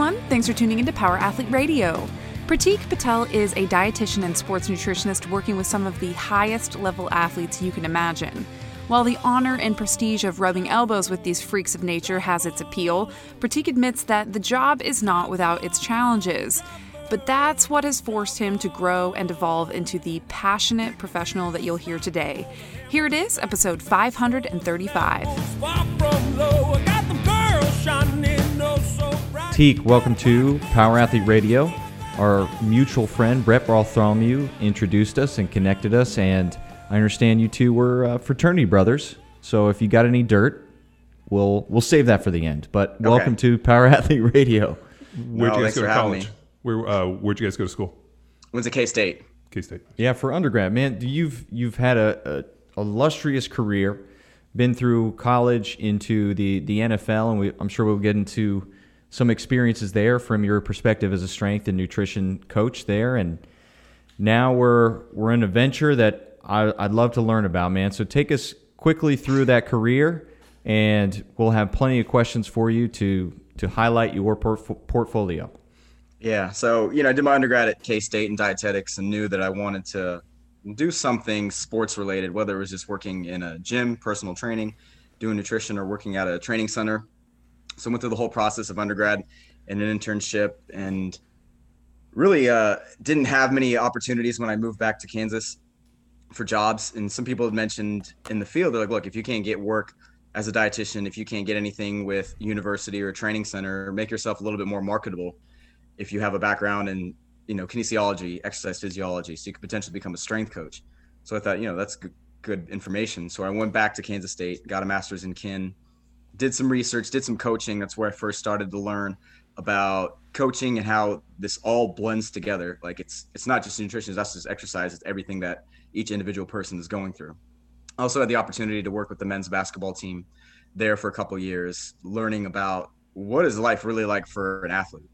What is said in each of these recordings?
everyone. Thanks for tuning into Power Athlete Radio. Pratik Patel is a dietitian and sports nutritionist working with some of the highest level athletes you can imagine. While the honor and prestige of rubbing elbows with these freaks of nature has its appeal, Pratik admits that the job is not without its challenges. But that's what has forced him to grow and evolve into the passionate professional that you'll hear today. Here it is, episode 535. Teak, welcome to Power Athlete Radio. Our mutual friend Brett Bartholomew introduced us and connected us, and I understand you two were uh, fraternity brothers. So if you got any dirt, we'll we'll save that for the end. But okay. welcome to Power Athlete Radio. Where'd you guys go to college? Where uh, where'd you guys go to school? Went to K State. K State. Yeah, for undergrad, man. You've you've had a, a illustrious career, been through college into the the NFL, and we, I'm sure we'll get into some experiences there from your perspective as a strength and nutrition coach there, and now we're we're in a venture that I, would love to learn about, man. So take us quickly through that career, and we'll have plenty of questions for you to to highlight your port- portfolio. Yeah. So you know, I did my undergrad at K State in dietetics, and knew that I wanted to do something sports related, whether it was just working in a gym, personal training, doing nutrition, or working at a training center. So I went through the whole process of undergrad and an internship, and really uh, didn't have many opportunities when I moved back to Kansas for jobs. And some people have mentioned in the field, they're like, look, if you can't get work as a dietitian, if you can't get anything with university or training center, make yourself a little bit more marketable. If you have a background in, you know, kinesiology, exercise physiology, so you could potentially become a strength coach. So I thought, you know, that's good, good information. So I went back to Kansas State, got a master's in kin, did some research, did some coaching. That's where I first started to learn about coaching and how this all blends together. Like it's it's not just nutrition, it's not just exercise, it's everything that each individual person is going through. I also had the opportunity to work with the men's basketball team there for a couple years, learning about what is life really like for an athlete.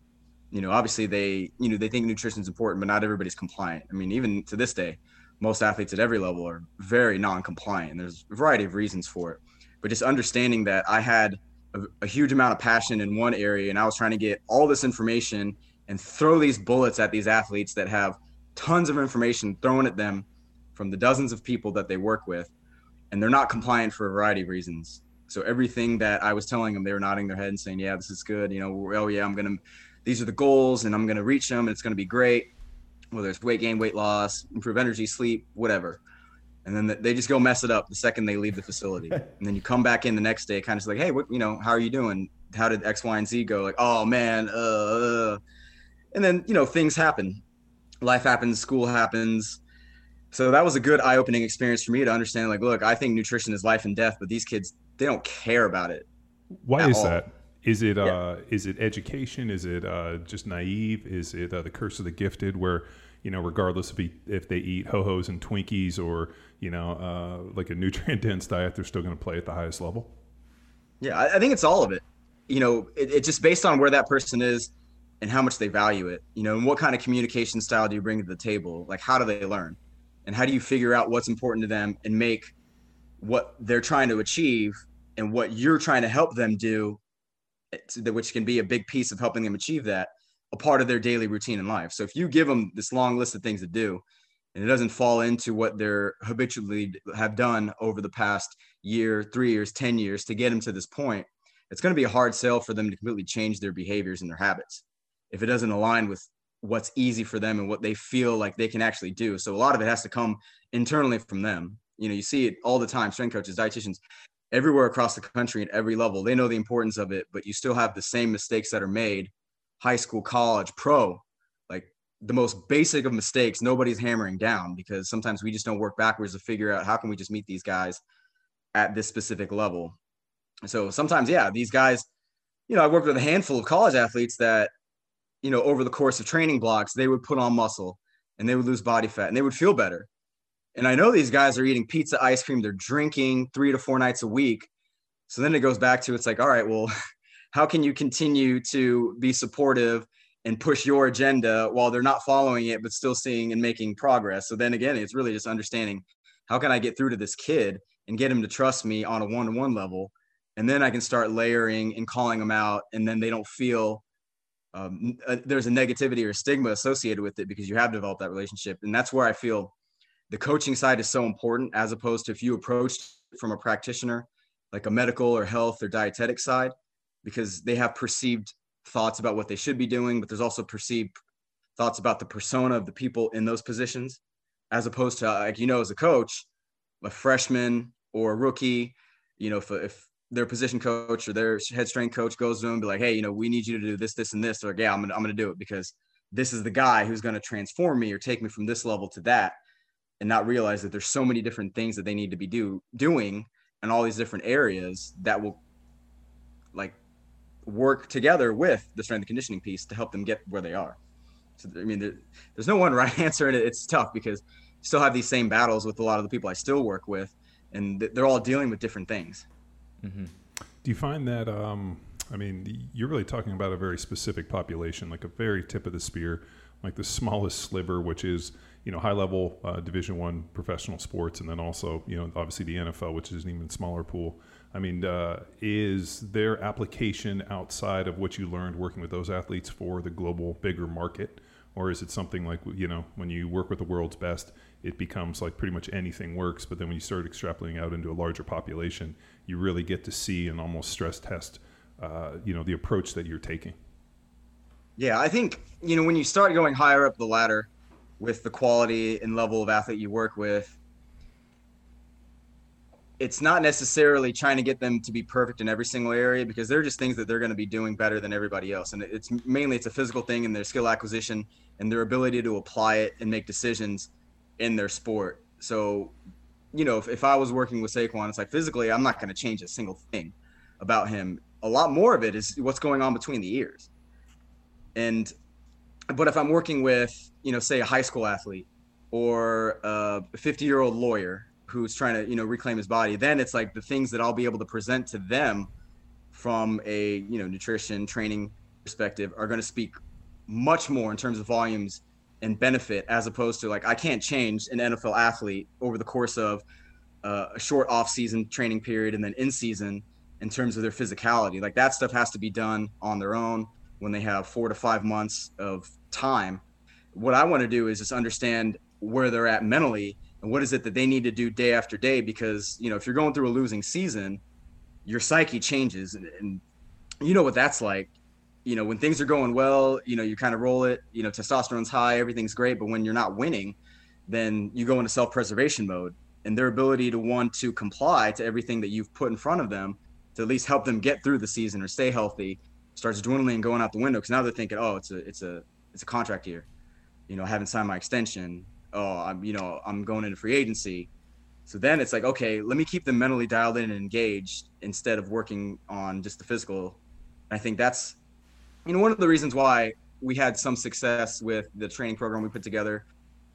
You know, obviously they, you know, they think nutrition is important, but not everybody's compliant. I mean, even to this day, most athletes at every level are very non-compliant. And there's a variety of reasons for it, but just understanding that I had a, a huge amount of passion in one area, and I was trying to get all this information and throw these bullets at these athletes that have tons of information thrown at them from the dozens of people that they work with, and they're not compliant for a variety of reasons. So everything that I was telling them, they were nodding their head and saying, "Yeah, this is good." You know, oh yeah, I'm gonna. These are the goals, and I'm gonna reach them, and it's gonna be great. Whether it's weight gain, weight loss, improve energy, sleep, whatever. And then they just go mess it up the second they leave the facility. and then you come back in the next day, kind of like, "Hey, what? You know, how are you doing? How did X, Y, and Z go?" Like, "Oh man," uh, uh. and then you know things happen. Life happens, school happens, so that was a good eye-opening experience for me to understand like look i think nutrition is life and death but these kids they don't care about it why is all. that is it yeah. uh, is it education is it uh, just naive is it uh, the curse of the gifted where you know regardless if, he, if they eat ho-hos and twinkies or you know uh, like a nutrient dense diet they're still going to play at the highest level. Yeah I, I think it's all of it. You know it, it's just based on where that person is and how much they value it you know and what kind of communication style do you bring to the table? Like how do they learn? And how do you figure out what's important to them and make what they're trying to achieve and what you're trying to help them do which can be a big piece of helping them achieve that a part of their daily routine in life so if you give them this long list of things to do and it doesn't fall into what they're habitually have done over the past year three years ten years to get them to this point it's going to be a hard sell for them to completely change their behaviors and their habits if it doesn't align with what's easy for them and what they feel like they can actually do. So a lot of it has to come internally from them. You know, you see it all the time, strength coaches, dietitians, everywhere across the country at every level. They know the importance of it, but you still have the same mistakes that are made high school, college, pro. Like the most basic of mistakes, nobody's hammering down because sometimes we just don't work backwards to figure out how can we just meet these guys at this specific level. So sometimes, yeah, these guys, you know, I worked with a handful of college athletes that you know, over the course of training blocks, they would put on muscle and they would lose body fat and they would feel better. And I know these guys are eating pizza, ice cream, they're drinking three to four nights a week. So then it goes back to it's like, all right, well, how can you continue to be supportive and push your agenda while they're not following it, but still seeing and making progress? So then again, it's really just understanding how can I get through to this kid and get him to trust me on a one to one level. And then I can start layering and calling them out. And then they don't feel um, there's a negativity or stigma associated with it because you have developed that relationship. And that's where I feel the coaching side is so important as opposed to if you approach from a practitioner, like a medical or health or dietetic side, because they have perceived thoughts about what they should be doing, but there's also perceived thoughts about the persona of the people in those positions, as opposed to like you know, as a coach, a freshman or a rookie, you know, if, if their position coach or their head strength coach goes to them and be like, hey, you know, we need you to do this, this, and this. They're like, yeah, I'm gonna, I'm gonna do it because this is the guy who's gonna transform me or take me from this level to that, and not realize that there's so many different things that they need to be do doing in all these different areas that will like work together with the strength and conditioning piece to help them get where they are. So I mean, there, there's no one right answer, and it's tough because you still have these same battles with a lot of the people I still work with, and they're all dealing with different things. Mm-hmm. Do you find that? Um, I mean, you're really talking about a very specific population, like a very tip of the spear, like the smallest sliver, which is you know high level uh, Division One professional sports, and then also you know obviously the NFL, which is an even smaller pool. I mean, uh, is there application outside of what you learned working with those athletes for the global bigger market? Or is it something like, you know, when you work with the world's best, it becomes like pretty much anything works. But then when you start extrapolating out into a larger population, you really get to see and almost stress test, uh, you know, the approach that you're taking. Yeah, I think, you know, when you start going higher up the ladder with the quality and level of athlete you work with, it's not necessarily trying to get them to be perfect in every single area because they're just things that they're going to be doing better than everybody else. And it's mainly it's a physical thing and their skill acquisition and their ability to apply it and make decisions in their sport. So you know if, if i was working with saquon it's like physically i'm not going to change a single thing about him. A lot more of it is what's going on between the ears. And but if i'm working with you know say a high school athlete or a 50 year old lawyer who's trying to you know reclaim his body then it's like the things that i'll be able to present to them from a you know nutrition training perspective are going to speak much more in terms of volumes and benefit as opposed to like i can't change an nfl athlete over the course of uh, a short off-season training period and then in season in terms of their physicality. Like that stuff has to be done on their own when they have four to five months of time. What i want to do is just understand where they're at mentally and what is it that they need to do day after day? Because you know if you're going through a losing season your psyche changes. And, and you know what that's like. You know when things are going well you know you kind of roll it you know testosterone's high everything's great. But when you're not winning then you go into self-preservation mode. And their ability to want to comply to everything that you've put in front of them to at least help them get through the season or stay healthy starts dwindling and going out the window. Because now they're thinking oh it's a it's a it's a contract year. You know i haven't signed my extension oh, I'm, you know, I'm going into free agency. So then it's like, okay, let me keep them mentally dialed in and engaged instead of working on just the physical. I think that's, you know, one of the reasons why we had some success with the training program we put together,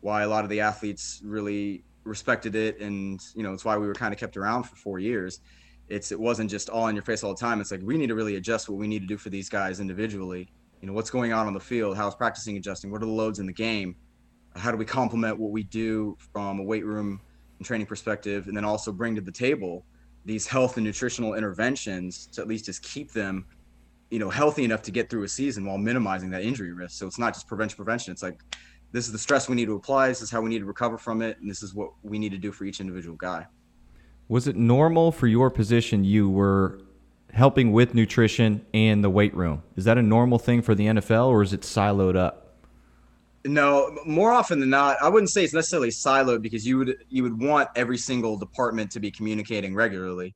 why a lot of the athletes really respected it. And, you know, it's why we were kind of kept around for four years. It's, it wasn't just all in your face all the time. It's like, we need to really adjust what we need to do for these guys individually. You know, what's going on on the field? How's practicing adjusting? What are the loads in the game? How do we complement what we do from a weight room and training perspective and then also bring to the table these health and nutritional interventions to at least just keep them you know healthy enough to get through a season while minimizing that injury risk. So it's not just prevention prevention. It's like this is the stress we need to apply. This is how we need to recover from it. And this is what we need to do for each individual guy. Was it normal for your position you were helping with nutrition and the weight room? Is that a normal thing for the nfl or is it siloed up no, more often than not, I wouldn't say it's necessarily siloed because you would you would want every single department to be communicating regularly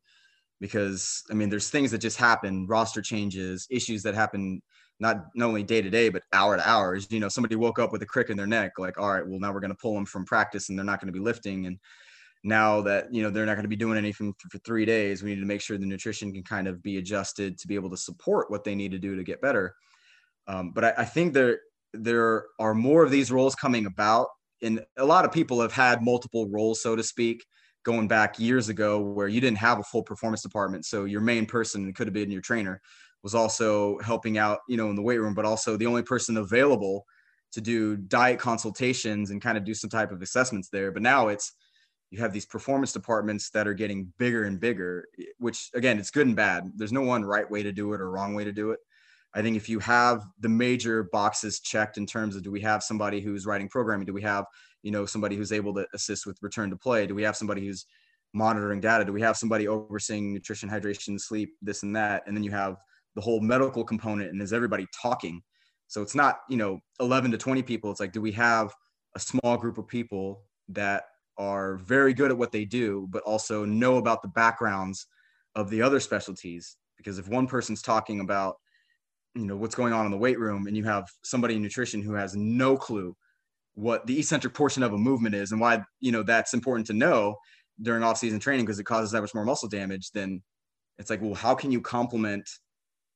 because I mean there's things that just happen, roster changes, issues that happen not not only day to day but hour to hours. You know, somebody woke up with a crick in their neck, like, all right, well now we're going to pull them from practice and they're not going to be lifting and now that you know they're not going to be doing anything for, three days we need to make sure the nutrition can kind of be adjusted to be able to support what they need to do to get better um, but I, I, think there there are more of these roles coming about. And a lot of people have had multiple roles so to speak going back years ago where you didn't have a full performance department. So your main person could have been your trainer was also helping out you know in the weight room but also the only person available to do diet consultations and kind of do some type of assessments there. But now it's you have these performance departments that are getting bigger and bigger which again it's good and bad. There's no one right way to do it or wrong way to do it I think if you have the major boxes checked in terms of do we have somebody who's writing programming, do we have you know somebody who's able to assist with return to play, do we have somebody who's monitoring data, do we have somebody overseeing nutrition, hydration, sleep, this and that, and then you have the whole medical component, and is everybody talking? So it's not you know 11 to 20 people. It's like do we have a small group of people that are very good at what they do, but also know about the backgrounds of the other specialties. Because if one person's talking about, you know, what's going on in the weight room, and you have somebody in nutrition who has no clue what the eccentric portion of a movement is and why, you know, that's important to know during off-season training because it causes that much more muscle damage, then it's like, well, how can you complement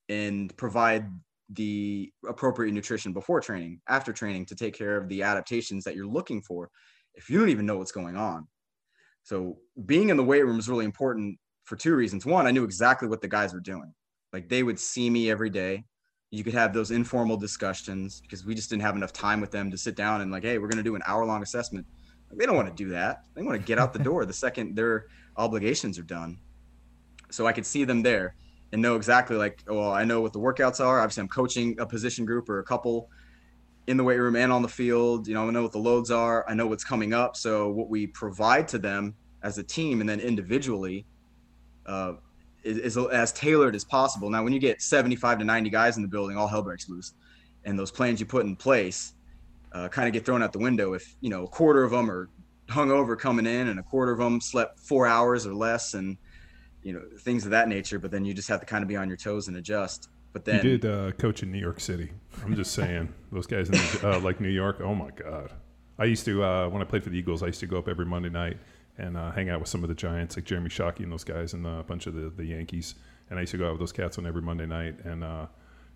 and provide the appropriate nutrition before training, after training to take care of the adaptations that you're looking for if you don't even know what's going on. So being in the weight room is really important for two reasons. One, I knew exactly what the guys were doing. Like they would see me every day. You could have those informal discussions because we just didn't have enough time with them to sit down and like, hey, we're going to do an hour long assessment. They don't want to do that. They want to get out the door the second their obligations are done. So I could see them there and know exactly like, oh, well, I know what the workouts are. Obviously, I'm coaching a position group or a couple in the weight room and on the field. You know, I know what the loads are. I know what's coming up. So what we provide to them as a team and then individually uh, is, is, as tailored as possible. Now, when you get 75 to 90 guys in the building, all hell breaks loose, and those plans you put in place uh, kind of get thrown out the window if you know a quarter of them are hung over coming in and a quarter of them slept four hours or less and you know things of that nature. But then you just have to kind of be on your toes and adjust. But then you did uh, coach in New York City. I'm just saying, those guys in uh, like New York. Oh my God! I used to uh, when I played for the Eagles. I used to go up every Monday night and uh, hang out with some of the Giants, like Jeremy Shockey and those guys, and a bunch of the, the Yankees. And I used to go out with those cats on every Monday night. And uh,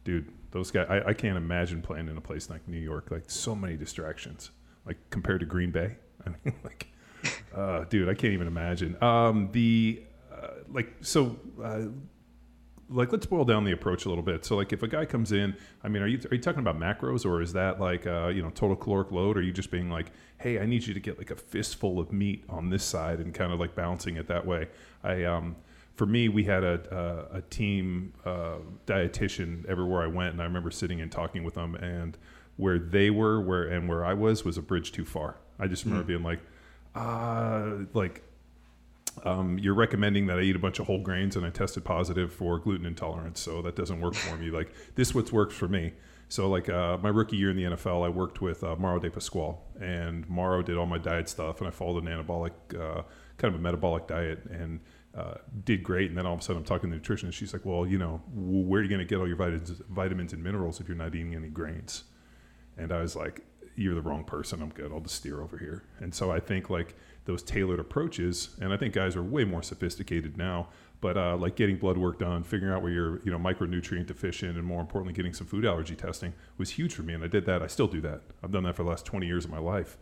dude, those guys, I, I can't imagine playing in a place like New York. Like so many distractions, like compared to Green Bay. I mean, like, uh, dude, I can't even imagine. Um, the like so like let's boil down the approach a little bit. So like if a guy comes in, I mean, are you are you talking about macros or is that like uh, you know total caloric load? Or are you just being like, hey, I need you to get like a fistful of meat on this side and kind of like balancing it that way? I um for me, we had a a, a team uh, dietitian everywhere I went, and I remember sitting and talking with them, and where they were, where and where I was was a bridge too far. I just remember mm. being like, uh, like um, you're recommending that I eat a bunch of whole grains and I tested positive for gluten intolerance, so that doesn't work for me. Like this, what's worked for me. So like uh, my rookie year in the NFL, I worked with uh, Mauro Di Pasquale, and Mauro did all my diet stuff, and I followed an anabolic, uh, kind of a metabolic diet, and uh, did great. And then all of a sudden, I'm talking to the nutritionist. She's like, "Well, you know, where are you going to get all your vitamins, vitamins and minerals if you're not eating any grains?" And I was like, "You're the wrong person. I'm good. I'll just steer over here." And so I think like those tailored approaches. And I think guys are way more sophisticated now. But uh, like getting blood work done, figuring out where you're, you know, micronutrient deficient, and more importantly, getting some food allergy testing was huge for me. And I did that. I still do that. I've done that for the last 20 years of my life.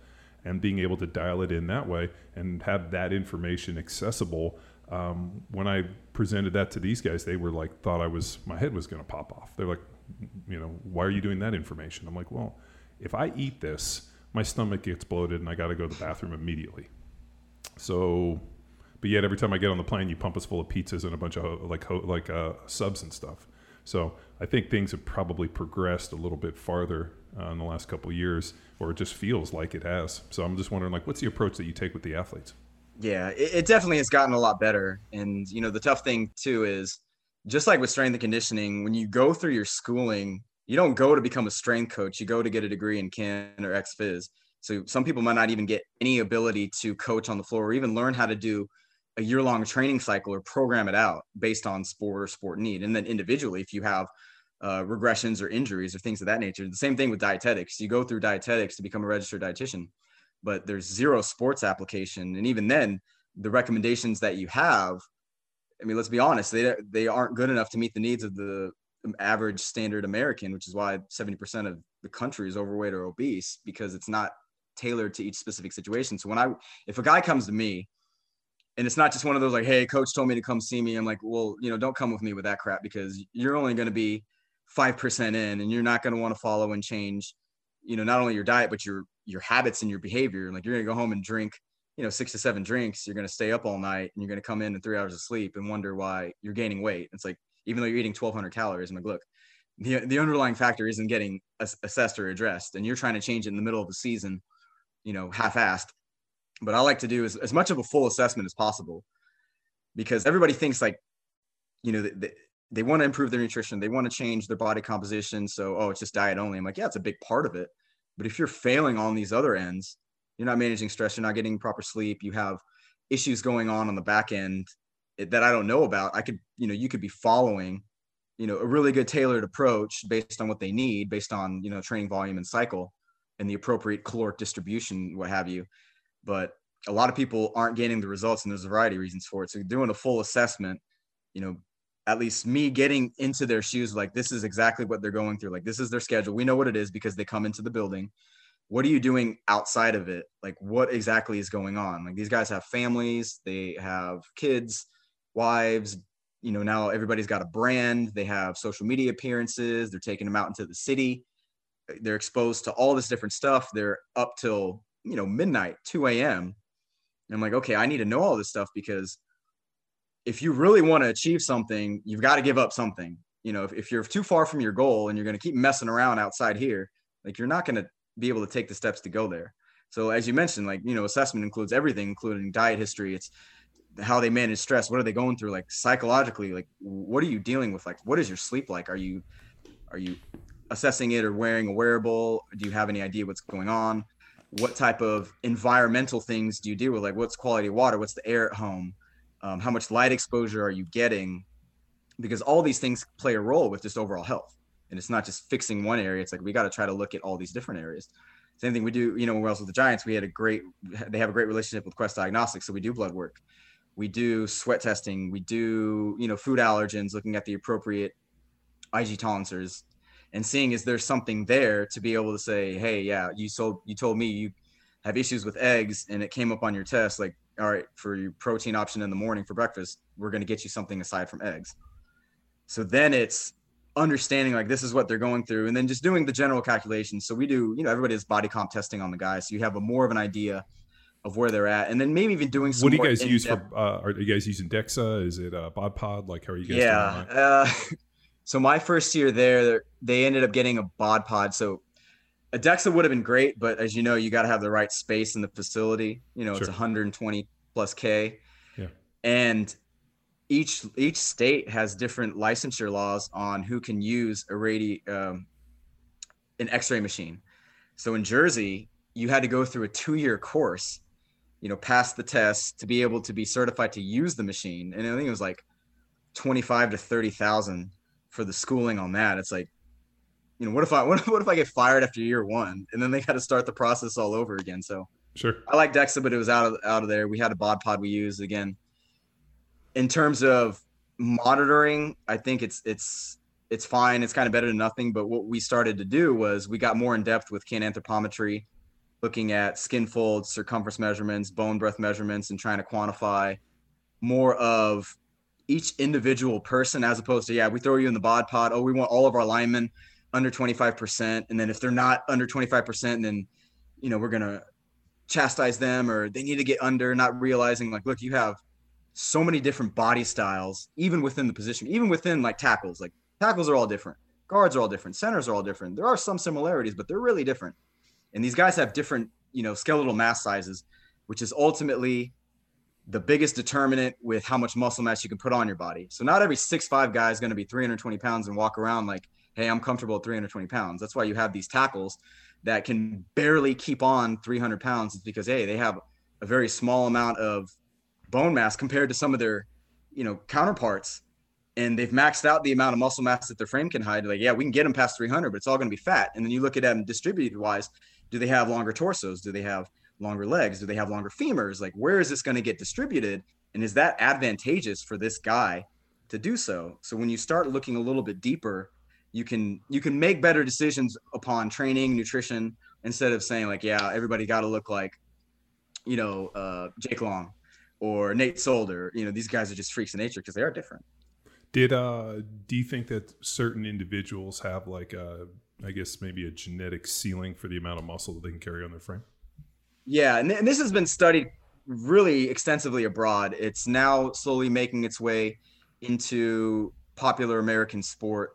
And being able to dial it in that way and have that information accessible. Um, when I presented that to these guys, they were like, thought I was, my head was going to pop off. They're like, you know, why are you doing that information? I'm like, well, if I eat this, my stomach gets bloated and I got to go to the bathroom immediately. So, but yet every time I get on the plane, you pump us full of pizzas and a bunch of like like uh, subs and stuff. So I think things have probably progressed a little bit farther uh, in the last couple years, or it just feels like it has. So I'm just wondering, like, what's the approach that you take with the athletes? Yeah, it, it definitely has gotten a lot better. And you know, the tough thing too is just like with strength and conditioning, when you go through your schooling, you don't go to become a strength coach. You go to get a degree in kin or ex phys. So some people might not even get any ability to coach on the floor or even learn how to do a year long training cycle or program it out based on sport or sport need. And then individually, if you have uh, regressions or injuries or things of that nature, the same thing with dietetics. You go through dietetics to become a registered dietitian, but there's zero sports application. And even then, the recommendations that you have, I mean, let's be honest, they, they aren't good enough to meet the needs of the average standard American, which is why 70% of the country is overweight or obese because it's not tailored to each specific situation. So when I, if a guy comes to me and it's not just one of those like, Hey, coach told me to come see me. I'm like, well, you know, don't come with me with that crap because you're only going to be 5% in and you're not going to want to follow and change, you know, not only your diet, but your, your habits and your behavior. Like you're going to go home and drink, you know, six to seven drinks. You're going to stay up all night and you're going to come in in three hours of sleep and wonder why you're gaining weight. It's like, even though you're eating 1200 calories, I'm like, look, the the underlying factor isn't getting assessed or addressed, and you're trying to change it in the middle of the season, you know, half-assed. But I like to do is as much of a full assessment as possible, because everybody thinks like, you know, they, they want to improve their nutrition, they want to change their body composition. So, oh, it's just diet only. I'm like, yeah, it's a big part of it. But if you're failing on these other ends, you're not managing stress, you're not getting proper sleep, you have issues going on on the back end that I don't know about. I could, you know, you could be following you know a really good tailored approach based on what they need based on you know training volume and cycle and the appropriate caloric distribution what have you. But a lot of people aren't gaining the results and there's a variety of reasons for it. So doing a full assessment you know at least me getting into their shoes like this is exactly what they're going through. Like this is their schedule. We know what it is because they come into the building. What are you doing outside of it? Like what exactly is going on? Like these guys have families they have kids wives you know now everybody's got a brand. They have social media appearances. They're taking them out into the city they're exposed to all this different stuff. They're up till you know midnight 2 a.m and i'm like okay i need to know all this stuff because if you really want to achieve something you've got to give up something. You know if, if you're too far from your goal and you're going to keep messing around outside here like you're not going to be able to take the steps to go there. So as you mentioned like you know assessment includes everything including diet history. It's how they manage stress. What are they going through? Like psychologically like what are you dealing with? Like what is your sleep like? Are you are you assessing it or wearing a wearable? Do you have any idea what's going on? What type of environmental things do you deal with? Like what's quality of water? What's the air at home? Um, how much light exposure are you getting? Because all these things play a role with just overall health. And it's not just fixing one area. It's like we got to try to look at all these different areas. Same thing we do you know when we was with the giants we had a great they have a great relationship with quest diagnostics so we do blood work. We do sweat testing. We do you know food allergens looking at the appropriate ig tolerances and seeing is there something there to be able to say hey yeah you sold you told me you have issues with eggs and it came up on your test like all right for your protein option in the morning for breakfast we're going to get you something aside from eggs so then it's understanding like this is what they're going through and then just doing the general calculations so we do you know everybody does body comp testing on the guys so you have a more of an idea of where they're at, and then maybe even doing some. What do you guys use for? Uh, are you guys using DEXA? Is it uh, Bod Pod? Like, how are you guys? Yeah. Uh, so my first year there, they ended up getting a Bod Pod. So a DEXA would have been great, but as you know, you got to have the right space in the facility. You know, sure. it's 120 plus K. Yeah. And each each state has different licensure laws on who can use a radi um, an X-ray machine. So in Jersey, you had to go through a two-year course you know, pass the test to be able to be certified to use the machine. And I think it was like 25 to 30,000 for the schooling on that. It's like, you know, what if I, what if, what if I get fired after year one and then they got to start the process all over again? So sure. I like DEXA, but it was out of, out of there. We had a bod pod we used again. In terms of monitoring, I think it's, it's, it's fine. It's kind of better than nothing. But what we started to do was we got more in depth with kinanthropometry looking at skin folds, circumference measurements, bone breadth measurements, and trying to quantify more of each individual person as opposed to, yeah, we throw you in the bod pod. Oh, we want all of our linemen under 25%. And then if they're not under 25%, then, you know, we're going to chastise them or they need to get under, not realizing like, look, you have so many different body styles, even within the position, even within like tackles. Like tackles are all different, guards are all different, centers are all different. There are some similarities, but they're really different. And these guys have different, you know, skeletal mass sizes, which is ultimately the biggest determinant with how much muscle mass you can put on your body. So not every six five guy is going to be 320 pounds and walk around like, hey, I'm comfortable at 320 pounds. That's why you have these tackles that can barely keep on 300 pounds. It's because hey, they have a very small amount of bone mass compared to some of their, you know, counterparts and they've maxed out the amount of muscle mass that their frame can hide. Like, yeah, we can get them past 300, but it's all going to be fat. And then you look at them distributed wise, do they have longer torsos? Do they have longer legs? Do they have longer femurs? Like, where is this going to get distributed? And is that advantageous for this guy to do so? So when you start looking a little bit deeper, you can you can make better decisions upon training, nutrition, instead of saying like, yeah, everybody got to look like, you know, uh, Jake Long or Nate Solder. You know, these guys are just freaks of nature because they are different. Did uh do you think that certain individuals have like a I guess maybe a genetic ceiling for the amount of muscle that they can carry on their frame? Yeah, and, and this has been studied really extensively abroad. It's now slowly making its way into popular American sport.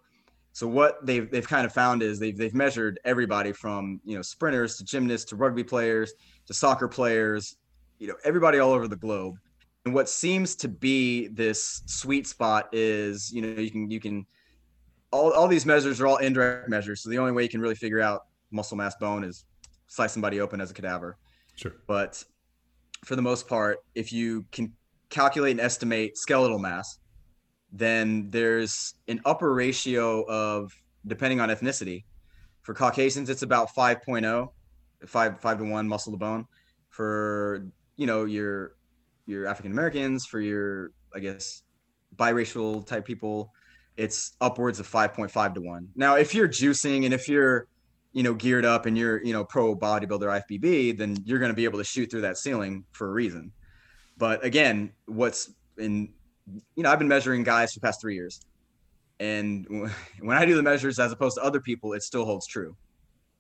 So what they've they've kind of found is they've they've measured everybody from you know sprinters to gymnasts to rugby players to soccer players, you know everybody all over the globe. And what seems to be this sweet spot is you know you can you can all, all these measures are all indirect measures. So the only way you can really figure out muscle mass bone is slice somebody open as a cadaver. Sure. But for the most part, if you can calculate and estimate skeletal mass, then there's an upper ratio of depending on ethnicity. For Caucasians, it's about 5.0, 5 5 to 1 muscle to bone. For you know your your African Americans, for your I guess biracial type people, it's upwards of 5.5 to 1. Now, if you're juicing and if you're you know geared up and you're you know pro bodybuilder IFBB, then you're going to be able to shoot through that ceiling for a reason. But again, what's in you know, I've been measuring guys for the past three years. And when I do the measures as opposed to other people, it still holds true.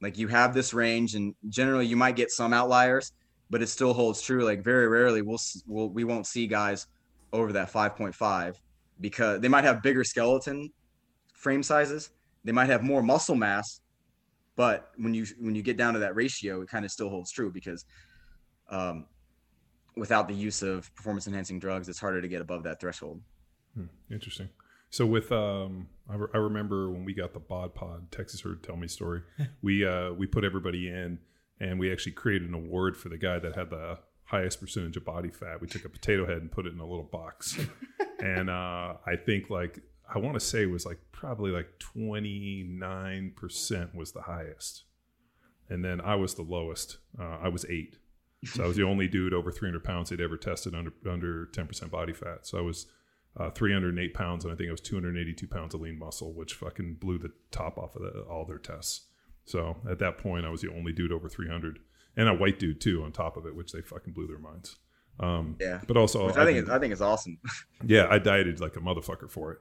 Like you have this range, and generally you might get some outliers, but it still holds true. Like very rarely we'll, we'll we won't see guys over that 5.5 because they might have bigger skeleton frame sizes. They might have more muscle mass, but when you when you get down to that ratio, it kind of still holds true because um, without the use of performance enhancing drugs, it's harder to get above that threshold. Hmm, interesting. So with um, I, re- I, remember when we got the Bod Pod, Texas Heard Tell Me story. we uh, we put everybody in, and we actually created an award for the guy that had the highest percentage of body fat. We took a potato head and put it in a little box, and uh, I think like I want to say was like probably like twenty nine percent was the highest, and then I was the lowest. Uh, I was eight. So I was the only dude over 300 pounds they'd ever tested under under 10% body fat. So I was uh, 308 pounds, and I think I was 282 pounds of lean muscle, which fucking blew the top off of the, all their tests. So at that point, I was the only dude over 300, and a white dude too on top of it, which they fucking blew their minds. Um, yeah, but also which I think I think it's awesome. yeah, I dieted like a motherfucker for it.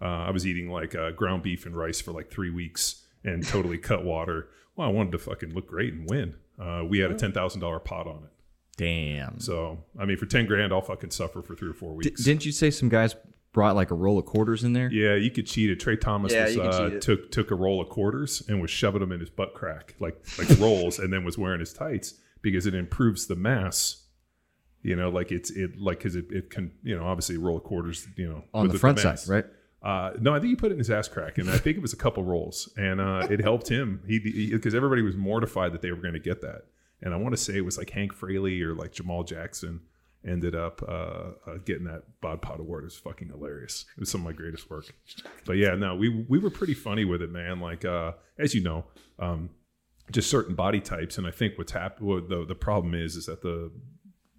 Uh, I was eating like uh, ground beef and rice for like three weeks and totally cut water. Well, I wanted to fucking look great and win. Uh, we had a ten thousand dollar pot on it. Damn. So I mean, for ten grand, I'll fucking suffer for three or four weeks. D- didn't you say some guys brought like a roll of quarters in there? Yeah, you could cheat it. Tra Thomas yeah, was, uh, took took a roll of quarters and was shoving them in his butt crack like like rolls, and then was wearing his tights because it improves the mass. You know, like it's it like because it, it can you know obviously roll of quarters you know on the front side, right? Uh, no, I think he put it in his ass crack, and I think it was a couple rolls, and uh, it helped him. He because everybody was mortified that they were going to get that, and I want to say it was like Hank Fraley or like Jamaal Jackson ended up uh, uh, getting that Bod Pod award. It was fucking hilarious. It was some of my greatest work. But yeah, no, we we were pretty funny with it, man. Like uh, as you know, um, just certain body types, and I think what's happened. What the the problem is is that the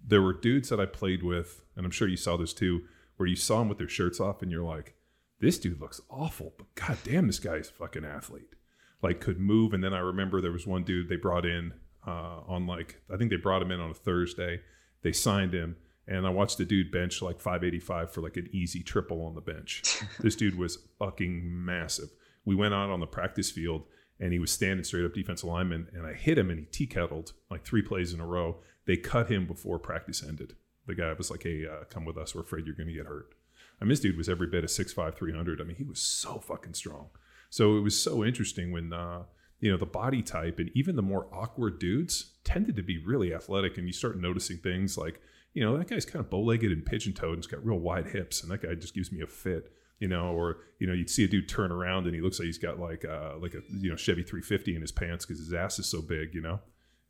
there were dudes that I played with, and I'm sure you saw this too, where you saw them with their shirts off, and you're like this dude looks awful, but god damn, this guy's fucking athlete. Like could move. And then I remember there was one dude they brought in uh, on like I think they brought him in on a Thursday. They signed him, and I watched the dude bench like 585 for like an easy triple on the bench. this dude was fucking massive. We went out on the practice field and he was standing straight up defensive lineman, and I hit him and he tea kettled like three plays in a row. They cut him before practice ended. The guy was like, "Hey, uh, come with us. We're afraid you're going to get hurt." I mean, this dude was every bit of 6'5", 300. I mean, he was so fucking strong. So it was so interesting when, uh, you know, the body type and even the more awkward dudes tended to be really athletic. And you start noticing things like, you know, that guy's kind of bow legged and pigeon toed and he's got real wide hips. And that guy just gives me a fit, you know, or, you know, you'd see a dude turn around and he looks like he's got like, uh, like a, you know, Chevy 350 in his pants because his ass is so big, you know?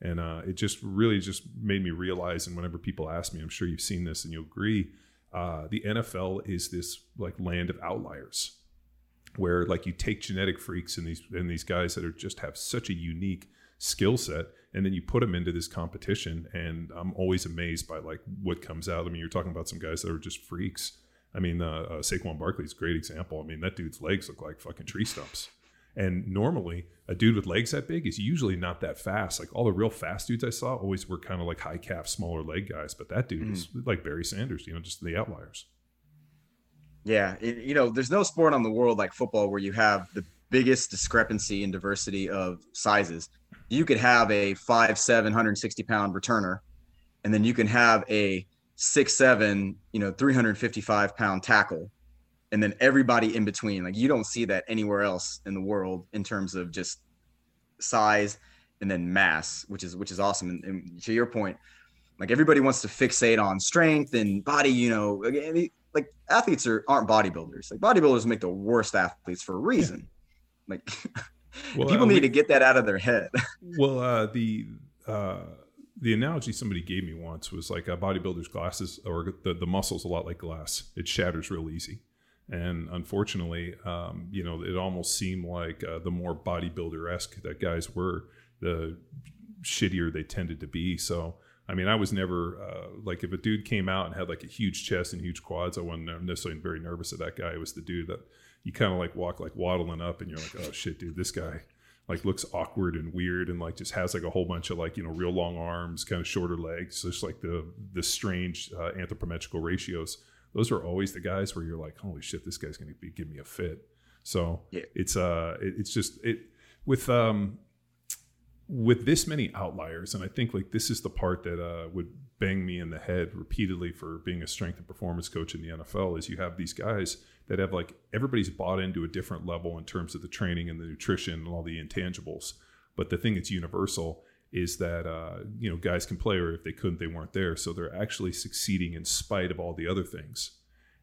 And uh, it just really just made me realize. And whenever people ask me, I'm sure you've seen this and you'll agree uh, the NFL is this like land of outliers, where like you take genetic freaks and these and these guys that are just have such a unique skill set, and then you put them into this competition, and I'm always amazed by like what comes out. I mean, you're talking about some guys that are just freaks. I mean, uh, uh, Saquon a great example. I mean, that dude's legs look like fucking tree stumps. And normally, a dude with legs that big is usually not that fast. Like all the real fast dudes I saw always were kind of like high calf, smaller leg guys. But that dude mm. is like Barry Sanders, you know, just the outliers. Yeah, it, you know, there's no sport on the world like football where you have the biggest discrepancy in diversity of sizes. You could have a five, seven, 160 pound returner, and then you can have a six, seven, you know, 355 pound tackle and then everybody in between. Like you don't see that anywhere else in the world in terms of just size and then mass, which is which is awesome. And, and to your point, like everybody wants to fixate on strength and body. You know, like athletes are aren't bodybuilders. Like bodybuilders make the worst athletes for a reason. Yeah. Like well, people uh, need we, to get that out of their head. well, uh, the uh, the analogy somebody gave me once was like a bodybuilder's glasses or the the muscles a lot like glass. It shatters real easy. And unfortunately, um, you know, it almost seemed like uh, the more bodybuilder esque that guys were, the shittier they tended to be. So, I mean, I was never uh, like if a dude came out and had like a huge chest and huge quads, I wasn't necessarily very nervous of that guy. It was the dude that you kind of like walk like waddling up and you're like, oh shit, dude, this guy like looks awkward and weird and like just has like a whole bunch of like you know real long arms, kind of shorter legs, just like the the strange uh, anthropometrical ratios those are always the guys where you're like, holy shit, this guy's going to be give me a fit. So yeah. it's uh, it, it's just it with um, with this many outliers, and I think like this is the part that uh, would bang me in the head repeatedly for being a strength and performance coach in the NFL is you have these guys that have like everybody's bought into a different level in terms of the training and the nutrition and all the intangibles. But the thing that's universal is that uh, you know guys can play, or if they couldn't, they weren't there. So they're actually succeeding in spite of all the other things.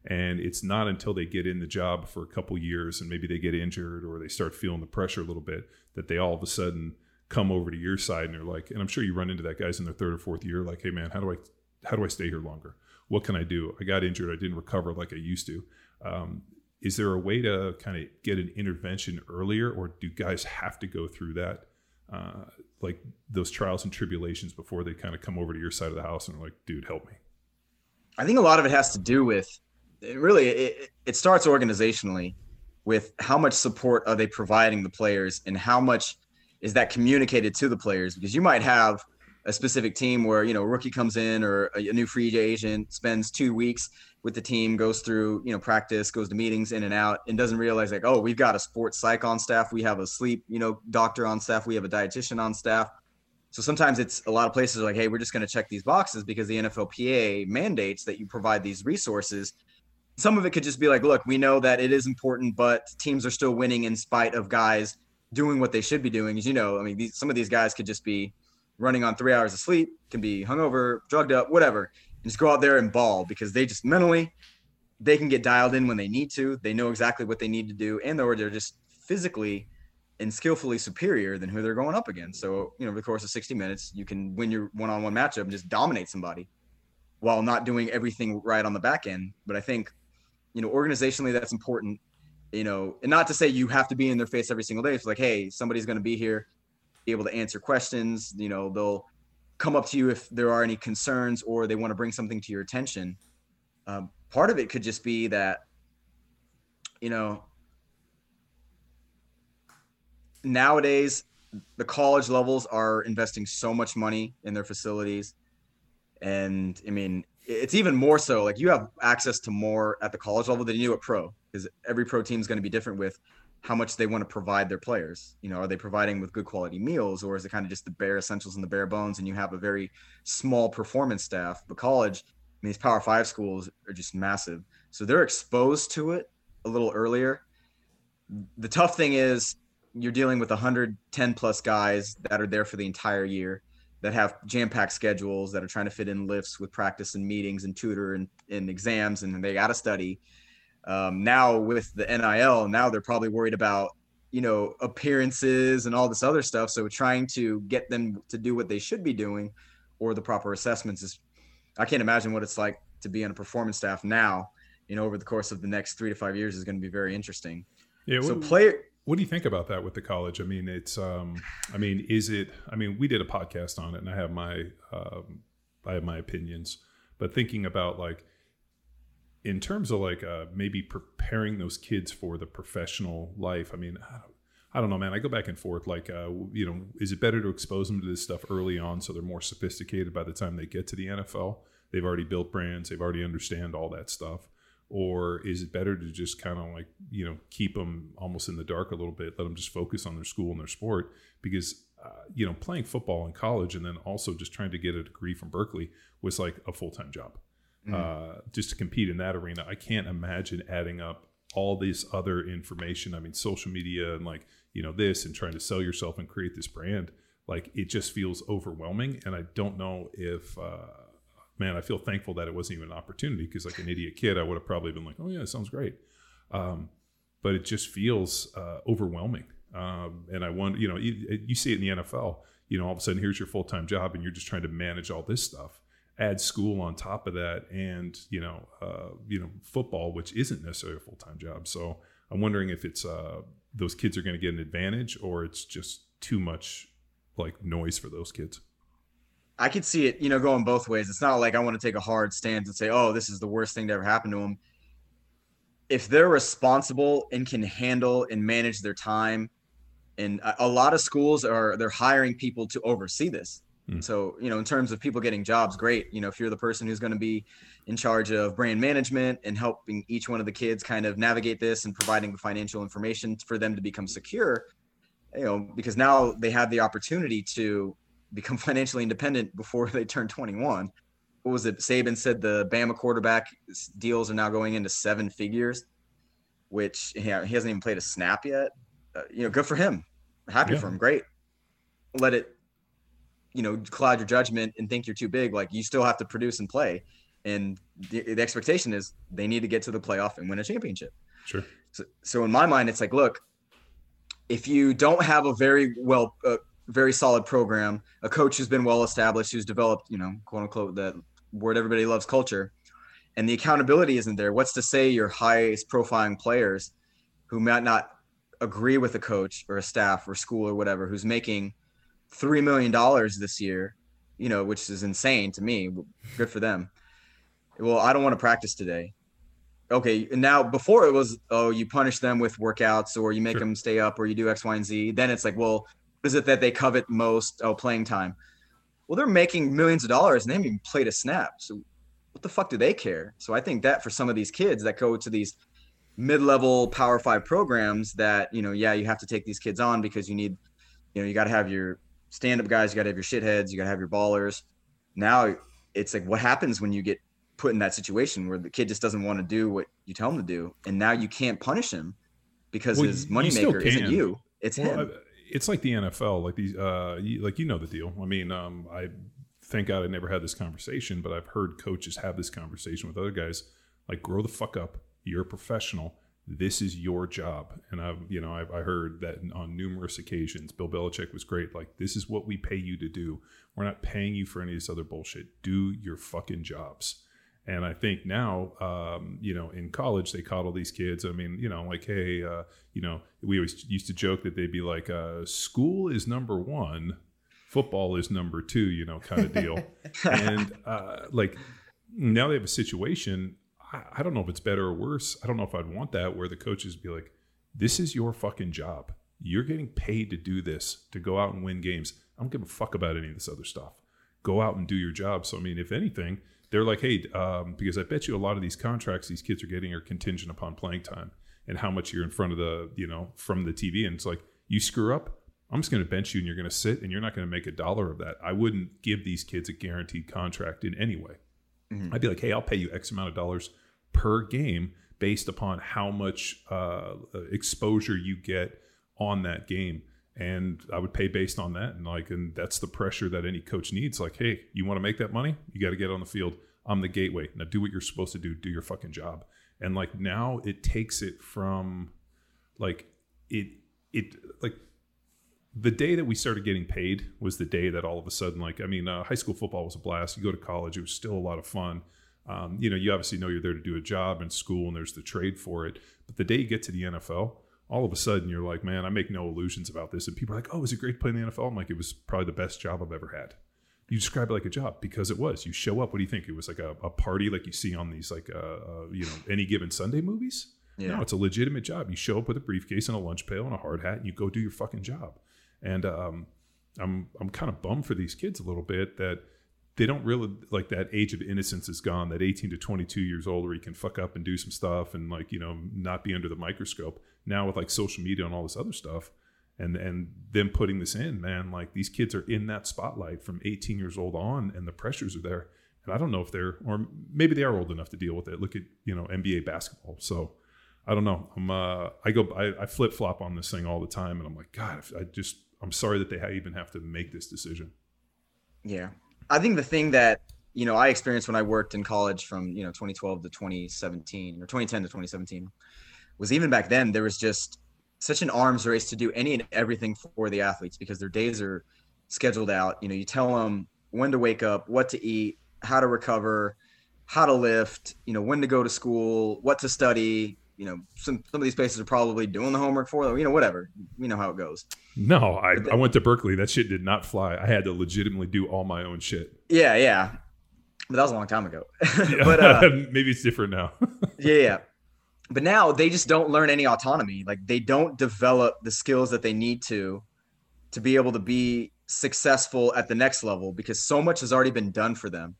And it's not until they get in the job for a couple years and maybe they get injured or they start feeling the pressure a little bit that they all of a sudden come over to your side and they're like, and I'm sure you run into that guys in their third or fourth year, like, hey man, how do I how do I stay here longer? What can I do? I got injured. I didn't recover like I used to. Um, is there a way to kind of get an intervention earlier, or do guys have to go through that uh, like those trials and tribulations before they kind of come over to your side of the house and are like, dude, help me? I think a lot of it has to do with really it, it starts organizationally with how much support are they providing the players and how much is that communicated to the players because you might have a specific team where you know a rookie comes in or a, a new free agent spends two weeks with the team, goes through, you know, practice, goes to meetings in and out, and doesn't realize like, oh, we've got a sports psych on staff, we have a sleep, you know, doctor on staff, we have a dietitian on staff. So sometimes it's a lot of places like, hey, we're just going to check these boxes because the NFLPA mandates that you provide these resources. Some of it could just be like, look, we know that it is important, but teams are still winning in spite of guys doing what they should be doing. As you know, I mean, these, some of these guys could just be running on three hours of sleep, can be hungover, drugged up, whatever just go out there and ball because they just mentally they can get dialed in when they need to. They know exactly what they need to do, and or they're just physically and skillfully superior than who they're going up against. So, you know, over the course of 60 minutes, you can win your one-on-one matchup and just dominate somebody while not doing everything right on the back end. But I think, you know, organizationally that's important, you know, and not to say you have to be in their face every single day. It's like, hey, somebody's going to be here, able to answer questions, you know, they'll come up to you if there are any concerns or they want to bring something to your attention. Um, part of it could just be that, you know, nowadays the college levels are investing so much money in their facilities. And I mean, it's even more so like you have access to more at the college level than you do at pro because every pro team is going to be different with how much they want to provide their players. You know, are they providing with good quality meals or is it kind of just the bare essentials and the bare bones and you have a very small performance staff? But college, I mean, these power five schools are just massive. So they're exposed to it a little earlier. The tough thing is you're dealing with 110 plus guys that are there for the entire year that have jam-packed schedules that are trying to fit in lifts with practice and meetings and tutor and, and exams and they got to study um, now with the NIL, now they're probably worried about you know appearances and all this other stuff. So trying to get them to do what they should be doing, or the proper assessments is, I can't imagine what it's like to be on a performance staff now. You know, over the course of the next three to five years is going to be very interesting. Yeah. So player. What do you think about that with the college? I mean, it's. Um, I mean, is it? I mean, we did a podcast on it, and I have my. Um, I have my opinions, but thinking about like in terms of like uh, maybe preparing those kids for the professional life, I mean, I don't, I don't know, man. I go back and forth. Like, uh, you know, is it better to expose them to this stuff early on so they're more sophisticated by the time they get to the NFL? They've already built brands, they've already understand all that stuff. Or is it better to just kind of like, you know, keep them almost in the dark a little bit, let them just focus on their school and their sport? Because, uh, you know, playing football in college and then also just trying to get a degree from Berkeley was like a full time job mm. uh, just to compete in that arena. I can't imagine adding up all this other information. I mean, social media and like, you know, this and trying to sell yourself and create this brand, like it just feels overwhelming. And I don't know if, uh, man, I feel thankful that it wasn't even an opportunity because, like an idiot kid, I would have probably been like, oh, yeah, it sounds great. Um, but it just feels uh, overwhelming. Um, and I wonder, you know, you, you see it in the NFL, you know, all of a sudden here's your full time job and you're just trying to manage all this stuff add school on top of that and you know uh, you know football which isn't necessarily a full-time job. So i'm wondering if it's uh, those kids are going to get an advantage or it's just too much like noise for those kids? I could see it you know going both ways. It's not like i want to take a hard stance and say oh this is the worst thing to ever happen to them if they're responsible and can handle and manage their time and a lot of schools are they're hiring people to oversee this Mm. So, you know, in terms of people getting jobs, great. You know, if you're the person who's going to be in charge of brand management and helping each one of the kids kind of navigate this and providing the financial information for them to become secure, you know, because now they have the opportunity to become financially independent before they turn 21. What was it? Saban said the Bama quarterback deals are now going into seven figures, which yeah, he hasn't even played a snap yet. Uh, you know, good for him. Happy yeah. for him. Great. Let it you know cloud your judgment and think you're too big like you still have to produce and play. And the, the expectation is they need to get to the playoff and win a championship. Sure. So, so in my mind it's like look if you don't have a very well uh, very solid program a coach who's been well established who's developed you know quote unquote that word everybody loves culture and the accountability isn't there what's to say your highest profiling players who might not agree with a coach or a staff or school or whatever who's making three million dollars this year, you know, which is insane to me. Good for them. Well, I don't want to practice today. Okay, now before it was oh you punish them with workouts or you make sure. them stay up or you do X, Y, and Z. Then it's like, well, is it that they covet most? Oh, playing time. Well, they're making millions of dollars and they haven't even played a snap. So what the fuck do they care? So I think that for some of these kids that go to these mid-level power five programs that, you know, yeah, you have to take these kids on because you need, you know, you got to have your stand up guys, you got to have your shitheads, you got to have your ballers. Now it's like, what happens when you get put in that situation where the kid just doesn't want to do what you tell him to do, and now you can't punish him because well, his moneymaker isn't you; it's well, him. it's like the NFL, like these, uh, like you know the deal. I mean, um, I thank God I never had this conversation, but I've heard coaches have this conversation with other guys. Like, grow the fuck up. You're a professional this is your job. And I've, you know, I've I heard that on numerous occasions. Bill Belichick was great. Like, this is what we pay you to do. We're not paying you for any of this other bullshit. Do your fucking jobs. And I think now, um, you know, in college they coddle these kids. I mean, you know, like, hey, uh, you know, we always used to joke that they'd be like, uh, "School is number one, football is number two, you know, kind of deal. and uh, like now they have a situation I, I don't know if it's better or worse. I don't know if I'd want that where the coaches be like, this is your fucking job. You're getting paid to do this, to go out and win games. I don't give a fuck about any of this other stuff. Go out and do your job. So, I mean, if anything, they're like, hey, um, because I bet you a lot of these contracts these kids are getting are contingent upon playing time and how much you're in front of the, you know, from the TV. And it's like, you screw up, I'm just going to bench you and you're going to sit and you're not going to make a dollar of that. I wouldn't give these kids a guaranteed contract in any way. Mm-hmm. I'd be like, hey, I'll pay you X amount of dollars per game based upon how much uh, exposure you get on that game. And I would pay based on that. And like, and that's the pressure that any coach needs. Like, hey, you want to make that money? You got to get on the field. I'm the gateway. Now do what you're supposed to do. Do your fucking job. And like now it takes it from like it it like the day that we started getting paid was the day that all of a sudden like i mean uh, high school football was a blast you go to college it was still a lot of fun um, you know, you obviously know you're there to do a job in school and there's the trade for it. But the day you get to the NFL, all of a sudden you're like, man, I make no illusions about this. And people are like, oh, is it great to play in the NFL? I'm like, it was probably the best job I've ever had. You describe it like a job because it was. You show up. What do you think? It was like a, a party like you see on these like uh, uh, you know any given Sunday movies. Yeah. No, it's a legitimate job. You show up with a briefcase and a lunch pail and a hard hat, and you go do your fucking job. And um, I'm I'm kind of bummed for these kids a little bit that they don't really like that age of innocence is gone. That 18 to 22 years old where you can fuck up and do some stuff and like you know not be under the microscope. Now with like social media and all this other stuff and and them putting this in man like these kids are in that spotlight from 18 years old on and the pressures are there. And i don't know if they're or maybe they are old enough to deal with it. Look at you know nba basketball. So I don't know. I'm uh, I go I, I flip flop on this thing all the time, and I'm like, God, I just I'm sorry that they even have to make this decision. Yeah, I think the thing that you know I experienced when I worked in college from you know 2012 to 2017 or 2010 to 2017 was even back then there was just such an arms race to do any and everything for the athletes because their days are scheduled out. You know, you tell them when to wake up, what to eat, how to recover, how to lift, you know, when to go to school, what to study. You know, some some of these places are probably doing the homework for them. You know, whatever. We know how it goes. No, I, I went to Berkeley. That shit did not fly. I had to legitimately do all my own shit. Yeah, yeah. But that was a long time ago. but uh, maybe it's different now. yeah, yeah but now they just don't learn any autonomy like they don't develop the skills that they need to to be able to be successful at the next level because so much has already been done for them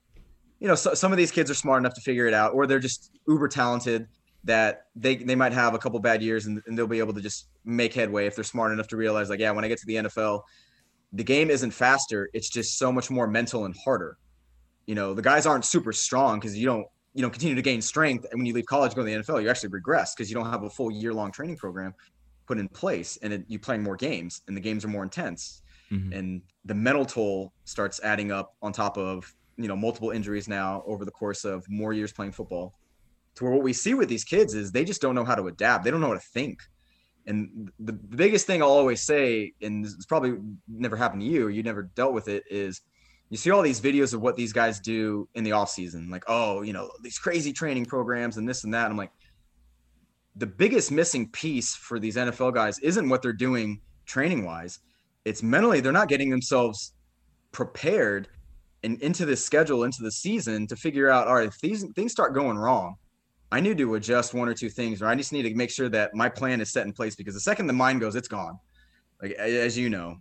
you know so, some of these kids are smart enough to figure it out or they're just uber talented that they they might have a couple bad years and, and they'll be able to just make headway if they're smart enough to realize like yeah when i get to the nfl the game isn't faster. It's just so much more mental and harder. You know the guys aren't super strong because you don't you know continue to gain strength. And when you leave college go to the nfl you actually regress because you don't have a full year long training program put in place and it, you playing more games and the games are more intense. Mm-hmm. and the mental toll starts adding up on top of you know multiple injuries now over the course of more years playing football to where what we see with these kids is they just don't know how to adapt they don't know how to think and the, biggest thing i'll always say and it's probably never happened to you, you never dealt with it is you see all these videos of what these guys do in the off season, like, oh, you know, these crazy training programs and this and that. I'm like, the biggest missing piece for these NFL guys isn't what they're doing training wise. It's mentally, they're not getting themselves prepared and into this schedule, into the season to figure out, all right, if these things start going wrong, I need to adjust one or two things, or I just need to make sure that my plan is set in place because the second the mind goes, it's gone. Like as you know,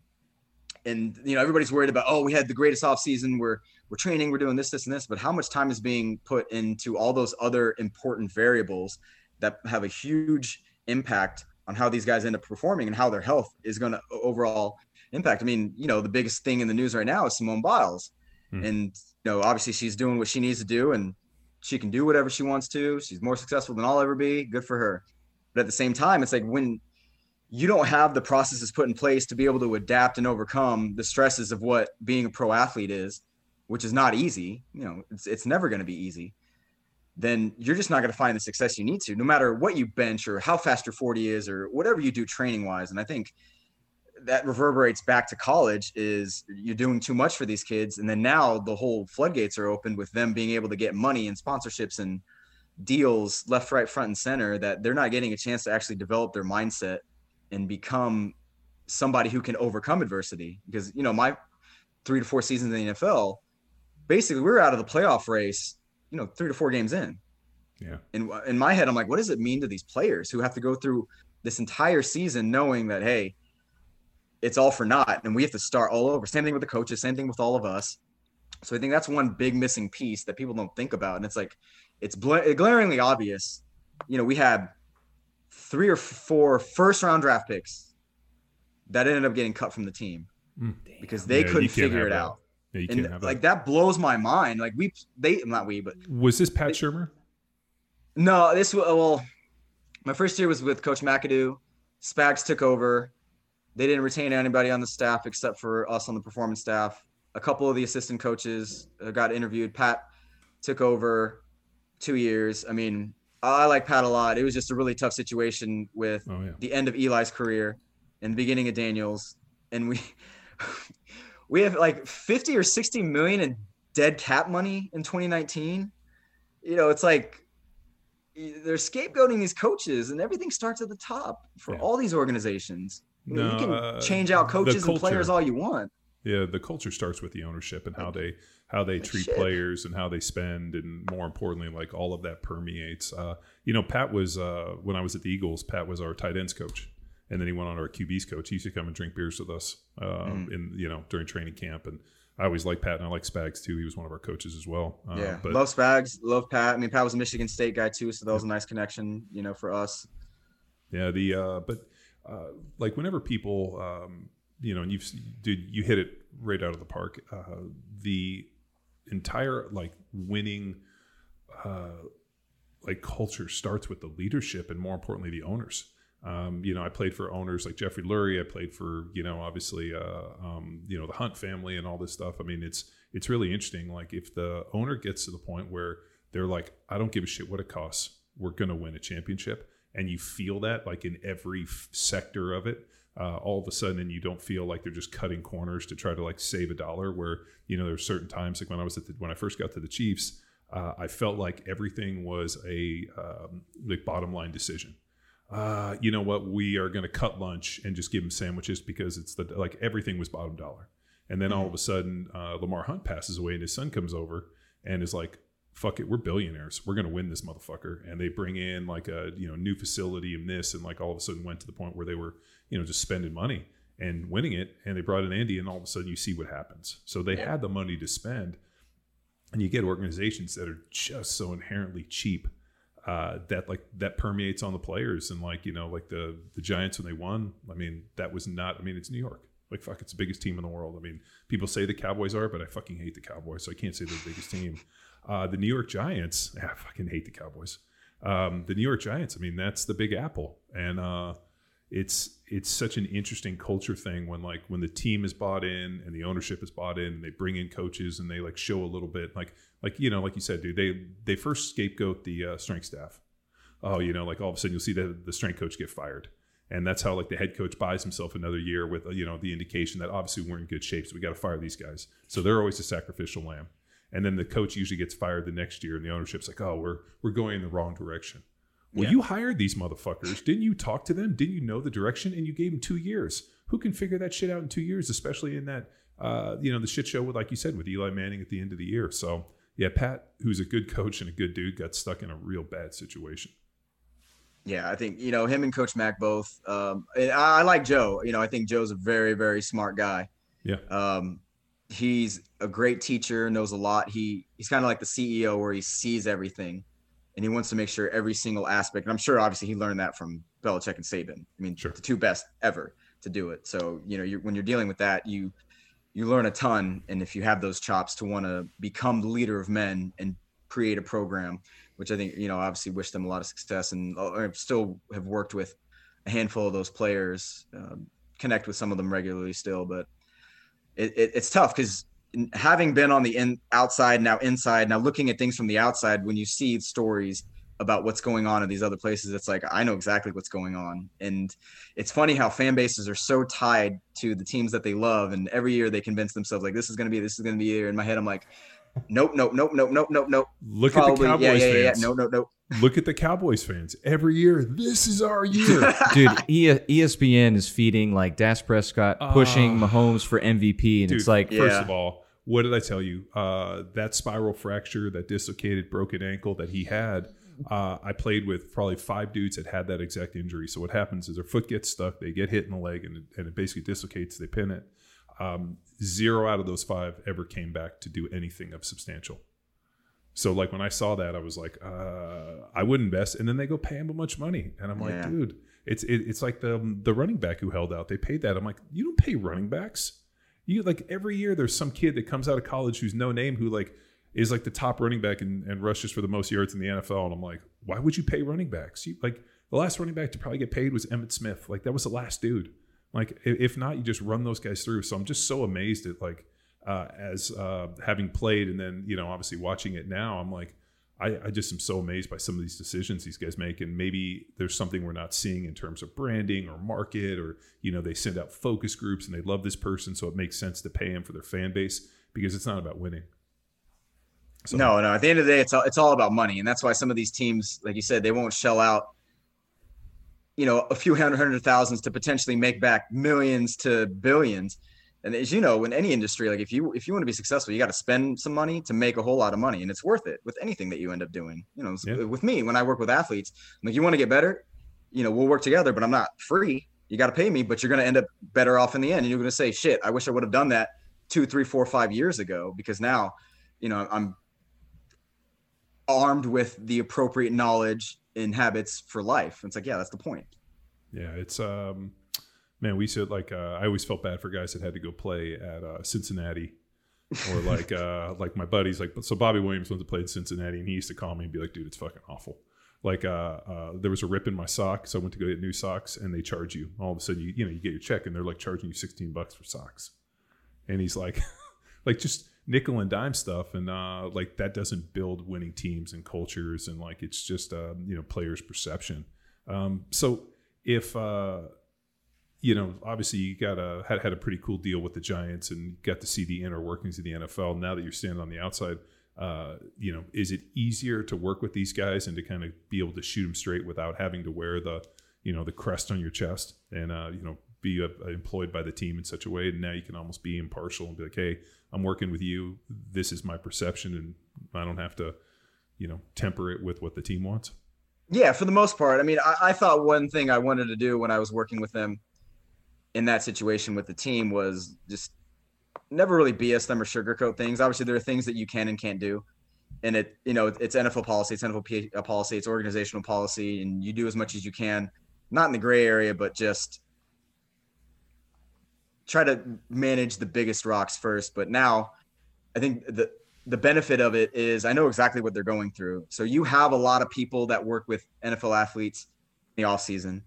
and you know everybody's worried about oh we had the greatest off season. We're we're training. We're doing this this and this. But how much time is being put into all those other important variables that have a huge impact on how these guys end up performing and how their health is going to overall impact? I mean you know the biggest thing in the news right now is simone biles. Hmm. and you know obviously she's doing what she needs to do. And she can do whatever she wants to she's more successful than i'll ever be good for her but at the same time it's like when you don't have the processes put in place to be able to adapt and overcome the stresses of what being a pro athlete is, which is not easy. You know, it's it's never going to be easy. Then you're just not going to find the success you need to, no matter what you bench or how fast your 40 is or whatever you do training wise. And I think that reverberates back to college is you're doing too much for these kids and then now the whole floodgates are open with them being able to get money and sponsorships and deals left right front and center that they're not getting a chance to actually develop their mindset and become somebody who can overcome adversity. Because you know, my three to four seasons in the NFL, basically we are out of the playoff race, you know, three to four games in. Yeah. And in my head, I'm like, what does it mean to these players who have to go through this entire season knowing that hey, it's all for naught, and we have to start all over. Same thing with the coaches, same thing with all of us. So I think that's one big missing piece that people don't think about, and it's like it's bl- glaringly obvious. You know, we had three or four first round draft picks that ended up getting cut from the team mm. because they yeah, couldn't figure it that. out. Yeah, you and like that. blows my mind. Like we, they not we, but was this Pat Shurmur? No, this well, my first year was with Coach McAdoo. Spags took over. They didn't retain anybody on the staff except for us on the performance staff. A couple of the assistant coaches uh, got interviewed. Pat took over two years. I mean, I like Pat a lot. It was just a really tough situation with oh, yeah. the end of Eli's career and the beginning of Daniels, and we we have like 50 or 60 million in dead cap money in 2019. You know, it's like they're scapegoating these coaches, and everything starts at the top for yeah. all these organizations. No, you can uh, change out coaches and players all you want. Yeah, the culture starts with the ownership and how they how they treat shit. players and how they spend, and more importantly, like all of that permeates. Uh, you know, Pat was uh, when I was at the Eagles. Pat was our tight ends coach, and then he went on our QBs coach. He used to come and drink beers with us uh, mm. in you know during training camp, and I always liked Pat, and I like Spags too. He was one of our coaches as well. Uh, yeah, but, love Spags, love Pat. I mean, Pat was a Michigan State guy too, so that was a nice connection, you know, for us. Yeah, the uh, but uh, like whenever people, um, you know, and you've dude, you hit it right out of the park. Uh, the entire like winning uh, like culture starts with the leadership and more importantly the owners. Um, you know, I played for owners like Jeffrey Lurie. I played for you know obviously uh, um, you know the Hunt family and all this stuff. I mean, it's it's really interesting. Like if the owner gets to the point where they're like, I don't give a shit what it costs. We're gonna win a championship, and you feel that like in every f- sector of it. Uh, all of a sudden, and you don't feel like they're just cutting corners to try to like save a dollar. Where you know there's certain times like when I was at the, when I first got to the Chiefs, uh, I felt like everything was a um, like bottom line decision. Uh, you know what? We are going to cut lunch and just give them sandwiches because it's the like everything was bottom dollar. And then all of a sudden, uh, Lamar Hunt passes away, and his son comes over and is like, "Fuck it, we're billionaires. We're gonna win this motherfucker." And they bring in like a you know new facility and this, and like all of a sudden went to the point where they were you know just spending money and winning it. And they brought in Andy, and all of a sudden you see what happens. So they had the money to spend, and you get organizations that are just so inherently cheap uh, that like that permeates on the players and like you know like the the Giants when they won. I mean that was not. I mean it's New York. Like fuck, it's the biggest team in the world. I mean people say the Cowboys are, but I fucking hate the Cowboys, so I can't say they're the biggest team. Uh, the New York Giants, I fucking hate the Cowboys. Um, the New York Giants. I mean that's the Big Apple, and uh, it's it's such an interesting culture thing when like when the team is bought in and the ownership is bought in and they bring in coaches and they like show a little bit like like you know like you said dude they they first scapegoat the uh, strength staff oh you know like all of a sudden you'll see the, the strength coach get fired and that's how like the head coach buys himself another year with you know the indication that obviously we're in good shape so we got to fire these guys so they're always a sacrificial lamb and then the coach usually gets fired the next year and the ownership's like oh we're we're going in the wrong direction well, Yeah. you hired these motherfuckers. Didn't you talk to them? Didn't you know the direction? And you gave them two years. Who can figure that shit out in two years, especially in that, uh, you know, the shit show with, like you said, with Eli Manning at the end of the year. So, yeah, Pat, who's a good coach and a good dude, got stuck in a real bad situation. Yeah, I think you know him and Coach Mack both. Um, and I, I like Joe. You know, I think Joe's a very, very smart guy. Yeah. Um, he's a great teacher, knows a lot. He he's kind of like the CEO where he sees everything, and he wants to make sure every single aspect. And I'm sure, obviously, he learned that from Belichick and Saban. I mean, Sure. the two best ever to do it. So you know, you're, when you're dealing with that, you you learn a ton. And if you have those chops to want to become the leader of men and create a program, which I think you know, obviously, wish them a lot of success. And uh, I still have worked with a handful of those players, um, connect with some of them regularly still, but it, it, it's tough because having been on the in, outside now inside now looking at things from the outside when you see stories about what's going on in these other places it's like i know exactly what's going on. And it's funny how fan bases are so tied to the teams that they love and every year they convince themselves like this is going to be this is going to be here. In my head i'm like nope nope nope nope nope nope nope. Look at the Cowboys yeah yeah yeah, yeah. no no no Look at the Cowboys fans. Every year, this is our year. Dude, e- ESPN is feeding like Dak Prescott pushing Mahomes for MVP, and Dude, it's like, first Yeah. of all, what did I tell you? Uh, that spiral fracture, that dislocated broken ankle that he had, uh, I played with probably five dudes that had that exact injury. So what happens is their foot gets stuck, they get hit in the leg, and it, and it basically dislocates. They pin it. Um, zero out of those five ever came back to do anything of substantial. So like when I saw that, I was like, uh, I wouldn't invest, and then they go pay him a bunch of money, and I'm like, Yeah. dude, it's it, it's like the the running back who held out. They paid that. I'm like, you don't pay running backs. You like every year there's some kid that comes out of college who's no name who like is like the top running back and, and rushes for the most yards in the NFL. And I'm like, why would you pay running backs? You like the last running back to probably get paid was Emmitt Smith. Like that was the last dude. Like if not, you just run those guys through. So I'm just so amazed at like uh, as uh, having played and then you know obviously watching it now. I'm like. I, I just am so amazed by some of these decisions these guys make, and maybe there's something we're not seeing in terms of branding or market, or you know they send out focus groups and they love this person, so it makes sense to pay him for their fan base because it's not about winning. So, No, no. At the end of the day, it's all it's all about money, and that's why some of these teams, like you said, they won't shell out, you know, a few hundred hundred thousands to potentially make back millions to billions. And as you know, in any industry, like if you if you want to be successful, you got to spend some money to make a whole lot of money, and it's worth it with anything that you end up doing. You know, Yeah. with me when I work with athletes, I'm like you want to get better, you know, we'll work together, but I'm not free. You got to pay me, but you're going to end up better off in the end, and you're going to say, "Shit, I wish I would have done that two, three, four, five years ago," because now, you know, I'm armed with the appropriate knowledge and habits for life. It's like, yeah, that's the point. yeah, it's um, man, we said like uh, I always felt bad for guys that had to go play at uh, Cincinnati or like uh like my buddies like so Bobby Williams once played Cincinnati and he used to call me and be like, dude, it's fucking awful. Like uh, uh, there was a rip in my sock, so I went to go get new socks, and they charge you. All of a sudden, you you know you get your check, and they're like charging you sixteen bucks for socks, and he's like, like just nickel and dime stuff, and uh, like that doesn't build winning teams and cultures, and like it's just uh, you know players' perception. Um, so if uh, you know, obviously you got a had, had a pretty cool deal with the Giants and got to see the inner workings of the NFL. Now that you're standing on the outside, uh, you know, is it easier to work with these guys and to kind of be able to shoot them straight without having to wear the, you know, the crest on your chest and uh, you know be uh, employed by the team in such a way? And now you can almost be impartial and be like, hey, I'm working with you. This is my perception, and I don't have to, you know, temper it with what the team wants. Yeah, for the most part. I mean, I, I thought one thing I wanted to do when I was working with them in that situation with the team was just never really BS them or sugarcoat things. Obviously, there are things that you can and can't do, and it you know it's NFL policy, it's NFL uh, policy, it's organizational policy, and you do as much as you can, not in the gray area, but just try to manage the biggest rocks first. But now, I think the the benefit of it is I know exactly what they're going through. So you have a lot of people that work with NFL athletes in the off season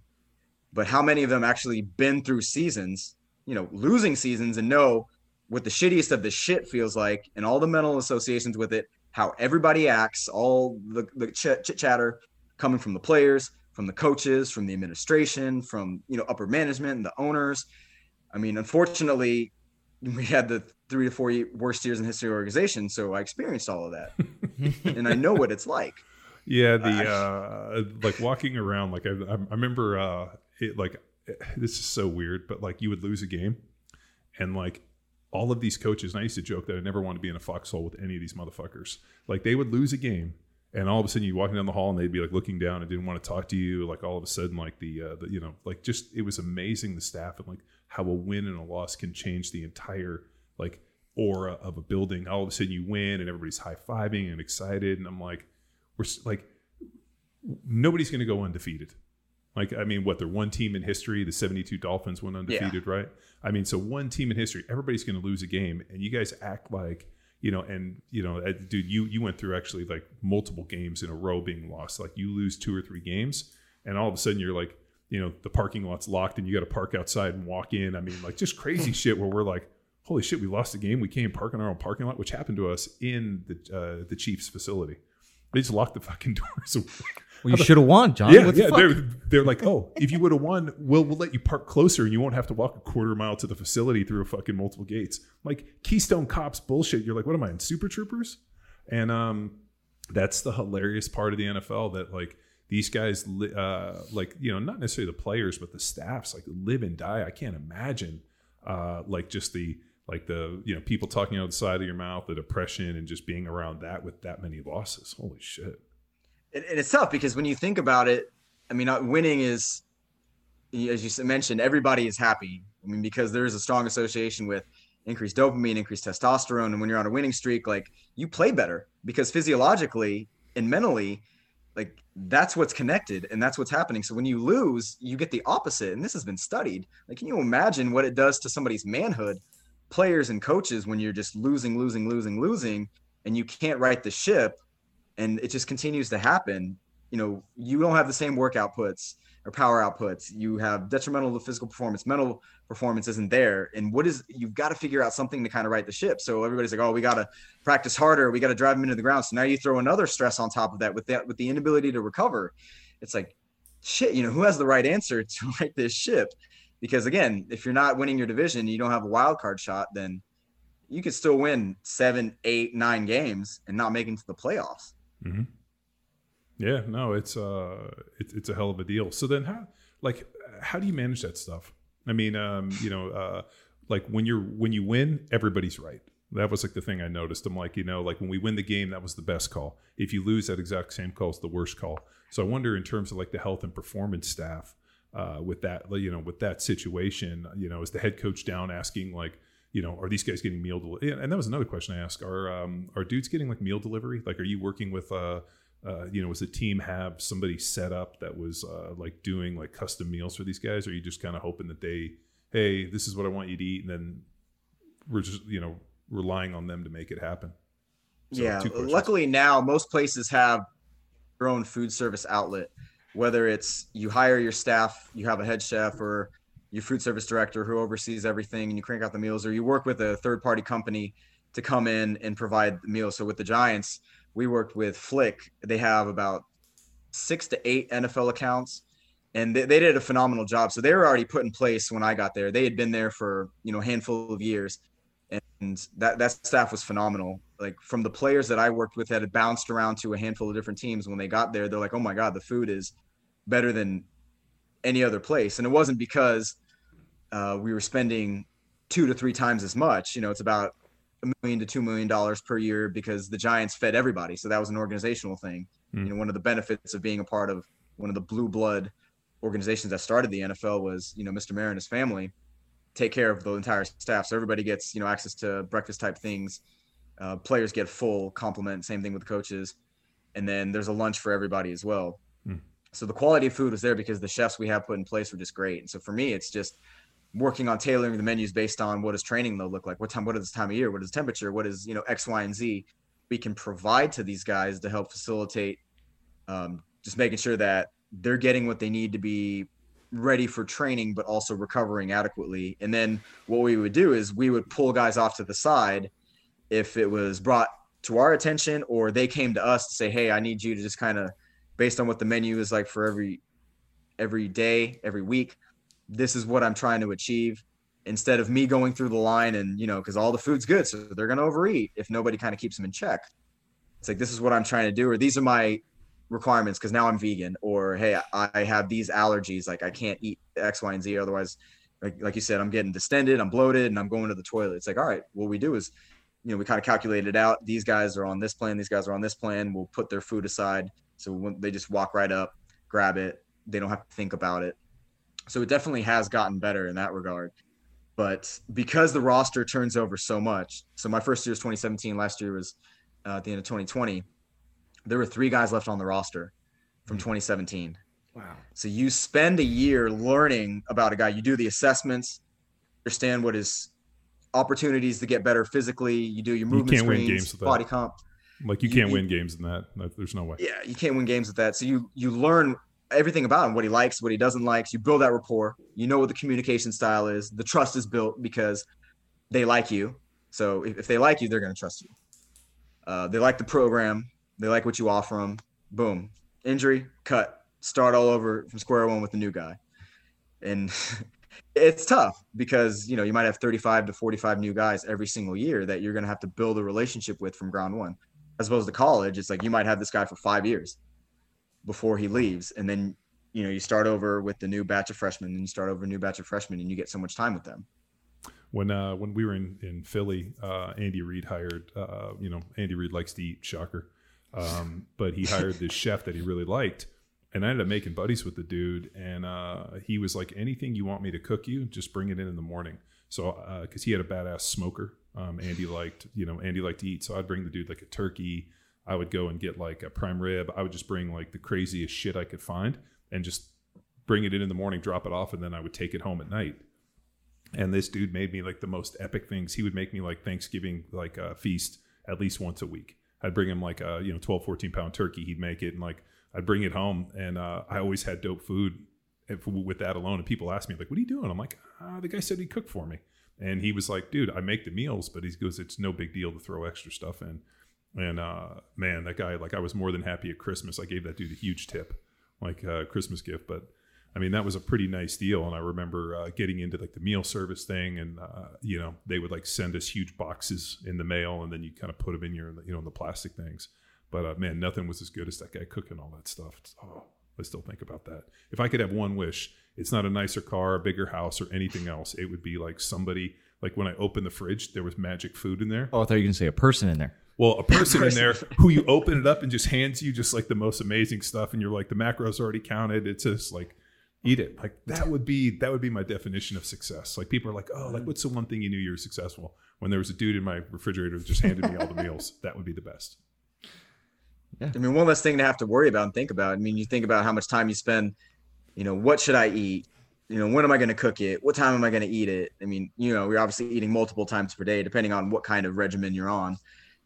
but how many of them actually been through seasons, you know, losing seasons and know what the shittiest of the shit feels like and all the mental associations with it, how everybody acts, all the, the chit chatter coming from the players, from the coaches, from the administration, from, you know, upper management and the owners. I mean, unfortunately, we had the three to four worst years in history of organization. So I experienced all of that and I know what it's like. Yeah, the uh, like walking around, like I, I remember uh, it like this is so weird, but like you would lose a game, and like all of these coaches, and I used to joke that I never want to be in a foxhole with any of these motherfuckers. Like they would lose a game, and all of a sudden you walking down the hall and they'd be like looking down and didn't want to talk to you. Like all of a sudden, like the, uh, the you know, like just it was amazing the staff and like how a win and a loss can change the entire like aura of a building. All of a sudden you win and everybody's high fiving and excited, and I'm like, we're like nobody's going to go undefeated. Like, I mean, what, they're one team in history. The 72 Dolphins went undefeated, yeah. right? I mean, so one team in history, everybody's going to lose a game. And you guys act like, you know, and, you know, dude, you, you went through actually like multiple games in a row being lost. Like, you lose two or three games, and all of a sudden you're like, you know, the parking lot's locked and you got to park outside and walk in. I mean, like, just crazy shit where we're like, holy shit, we lost the game. We can't park in our own parking lot, which happened to us in the, uh, the Chiefs facility. They just locked the fucking doors. Well, you should have won, John. Yeah, yeah. They're, they're like, oh, if you would have won, we'll we'll let you park closer, and you won't have to walk a quarter mile to the facility through a fucking multiple gates. Like Keystone Cops bullshit. You're like, what am I in Super Troopers? And um, that's the hilarious part of the NFL that like these guys, uh, like you know, not necessarily the players, but the staffs, like live and die. I can't imagine, uh, like just the like the you know people talking out the side of your mouth, the depression, and just being around that with that many losses. Holy shit! and, it's tough because when you think about it, I mean, uh, winning is, as you mentioned, everybody is happy. I mean, because there is a strong association with increased dopamine, increased testosterone, and when you're on a winning streak, like you play better because physiologically and mentally, like that's what's connected and that's what's happening. So when you lose, you get the opposite, and this has been studied. Like, can you imagine what it does to somebody's manhood, players and coaches, when you're just losing, losing, losing, losing, and you can't right the ship? and it just continues to happen. You know you don't have the same work outputs or power outputs. You have detrimental to physical performance. Mental performance isn't there. And what is you've got to figure out something to kind of right the ship. So everybody's like oh we got to practice harder. We got to drive them into the ground. So now you throw another stress on top of that with that with the inability to recover. It's like shit you know who has the right answer to right this ship because again if you're not winning your division you don't have a wild card shot then you could still win seven eight nine games and not make it to the playoffs Mm-hmm. Yeah, no, it's uh, it's it's a hell of a deal. So then, how like how do you manage that stuff? I mean, um, you know, uh, like when you're when you win, everybody's right. That was like the thing I noticed. I'm like, you know, like when we win the game, that was the best call. If you lose, that exact same call is the worst call. So I wonder, in terms of like the health and performance staff, uh, with that, you know, with that situation, you know, is the head coach down asking like, you know, are these guys getting meal delivery? And that was another question I asked. Are um, are dudes getting like meal delivery? Like, are you working with uh, uh, you know, was the team have somebody set up that was uh, like doing like custom meals for these guys? Or are you just kind of hoping that they, hey, this is what I want you to eat, and then we're just you know relying on them to make it happen. So, yeah. Luckily now most places have their own food service outlet. Whether it's you hire your staff, you have a head chef or your food service director who oversees everything and you crank out the meals, or you work with a third party company to come in and provide the meals. So with the Giants, we worked with Flik. They have about six to eight NFL accounts and they, they did a phenomenal job. So they were already put in place when I got there. They had been there for, you know, a handful of years and that that staff was phenomenal. Like from the players that I worked with that had bounced around to a handful of different teams when they got there, they're like, "Oh my god, the food is better than any other place." And it wasn't because uh, we were spending two to three times as much. You know, it's about a million to two million dollars per year because the Giants fed everybody, so that was an organizational thing. Mm. You know, one of the benefits of being a part of one of the blue blood organizations that started the NFL was, you know, Mr. Mara and his family take care of the entire staff. So everybody gets, you know, access to breakfast type things. Uh, players get full complement. Same thing with the coaches. And then there's a lunch for everybody as well. Hmm. So the quality of food was there because the chefs we have put in place were just great. And so for me, it's just working on tailoring the menus based on what does training though look like? What time? What is this time of year? What is temperature? What is you know X, Y, and Z? We can provide to these guys to help facilitate um, just making sure that they're getting what they need to be ready for training, but also recovering adequately. And then what we would do is we would pull guys off to the side if it was brought to our attention or they came to us to say, Hey, I need you to just kind of based on what the menu is like for every every day, every week, this is what I'm trying to achieve. Instead of me going through the line and you know, because all the food's good, so they're gonna overeat if nobody kind of keeps them in check. It's like this is what I'm trying to do, or these are my requirements because now I'm vegan, or hey, I have these allergies, like I can't eat X, Y, and Z. Otherwise, like like you said, I'm getting distended, I'm bloated, and I'm going to the toilet. It's like, all right, what we do is, you know, we kind of calculated it out. These guys are on this plan, these guys are on this plan. We'll put their food aside, so when they just walk right up, grab it. They don't have to think about it. So it definitely has gotten better in that regard. But because the roster turns over so much, so my first year was 2017. Last year was uh, at the end of 2020 there were three guys left on the roster from 2017. Wow. So you spend a year learning about a guy. You do the assessments, understand what his opportunities to get better physically. You do your movement you screens, win games with body comp. Like you You- can't you- win games in that. That- There's no way. Yeah, you can't win games with that. So you you learn everything about him, what he likes, what he doesn't like. You build that rapport. You know what the communication style is. The trust is built because they like you. So if, if they like you, they're going to trust you. Uh, they like the program. They like what you offer them. Boom, injury, cut, start all over from square one with the new guy. And it's tough because you know you might have 35 to 45 new guys every single year that you're going to have to build a relationship with from ground one as opposed to college it's like you might have this guy for five years before he leaves and then you know you start over with the new batch of freshmen and you start over a new batch of freshmen and you get so much time with them When uh, when we were in in Philly, uh, Andy Reid hired. Uh, you know, Andy Reid likes to eat. Shocker. Um, but he hired this chef that he really liked, and I ended up making buddies with the dude. And uh, he was like, "Anything you want me to cook you, just bring it in in the morning." So, because he had a badass smoker, um, Andy liked. You know, Andy liked to eat, so I'd bring the dude like a turkey. I would go and get like a prime rib. I would just bring like the craziest shit I could find, and just bring it in in the morning, drop it off, and then I would take it home at night and this dude made me like the most epic things he would make me like thanksgiving like a feast at least once a week i'd bring him like a you know 12 14 pound turkey he'd make it and like i'd bring it home and uh, i always had dope food with that alone and people ask me like what are you doing? I'm like ah, the guy said he'd cook for me. And he was like dude i make the meals but he goes it's no big deal to throw extra stuff in. And uh, man that guy like i was more than happy at christmas. I gave that dude a huge tip like a christmas gift but I mean, that was a pretty nice deal. And I remember uh, getting into like the meal service thing, and uh, you know, they would like send us huge boxes in the mail, and then you kind of put them in your, you know, in the plastic things. But uh, man, nothing was as good as that guy cooking all that stuff. It's- oh, I still think about that. If I could have one wish, it's not a nicer car, a bigger house, or anything else. It would be like somebody, like when I opened the fridge, there was magic food in there. Oh, I thought you were going to say a person in there. Well, a person in there who you open it up and just hands you just like the most amazing stuff, and you're like, the macros already counted. It's just like, eat it. Like that would be that would be my definition of success. Like people are like, oh, like what's the one thing you knew you were successful? When there was a dude in my refrigerator who just handed me all the meals, that would be the best. I mean, one less thing to have to worry about and think about. I mean, you think about how much time you spend, you know, what should I eat? you know, when am I going to cook it? What time am I going to eat it? I mean, you know, we're obviously eating multiple times per day, depending on what kind of regimen you're on.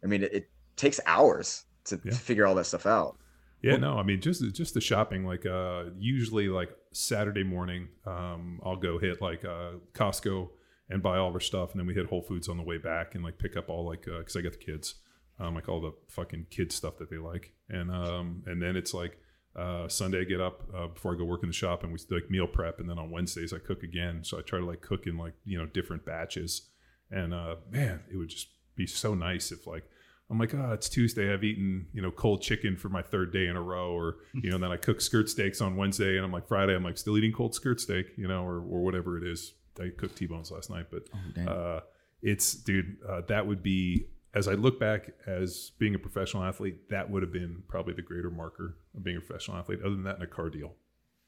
I mean, it, it takes hours to, yeah. to, figure all that stuff out. Yeah, well, no, I mean, just just the shopping. Like, uh, usually, like Saturday morning, um, I'll go hit like uh, Costco and buy all of our stuff, and then we hit Whole Foods on the way back and like pick up all like because uh, I got the kids, um, like all the fucking kid stuff that they like, and um, and then it's like uh, Sunday, I get up uh, before I go work in the shop, and we like meal prep. And then on Wednesdays, I cook again. So I try to like cook in like you know different batches. And uh, man, it would just be so nice if like I'm like, oh, it's Tuesday. I've eaten you know cold chicken for my third day in a row, or you know, then I cook skirt steaks on Wednesday, and I'm like Friday, I'm like still eating cold skirt steak, you know, or or whatever it is. I cooked T-bones last night, but oh, uh, it's dude, uh, that would be as I look back as being a professional athlete, that would have been probably the greater marker of being a professional athlete. Other than that, in a car deal.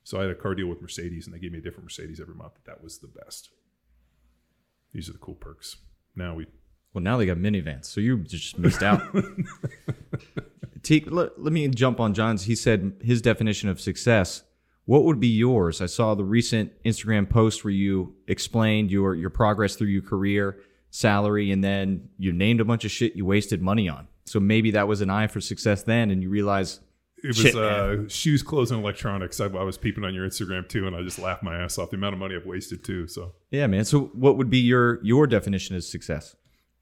So I had a car deal with Mercedes, and they gave me a different Mercedes every month. That was the best. These are the cool perks. Now we. Well, now they got minivans, so you just missed out. T, let, let me jump on John's. He said his definition of success. What would be yours? I saw the recent Instagram post where you explained your your progress through your career salary and then you named a bunch of shit you wasted money on. So maybe that was an eye for success then and you realize it was uh, shoes, clothes, and electronics. I, I, was peeping on your Instagram too, and I just laughed my ass off the amount of money I've wasted too. So yeah, man. So what would be your your definition of success?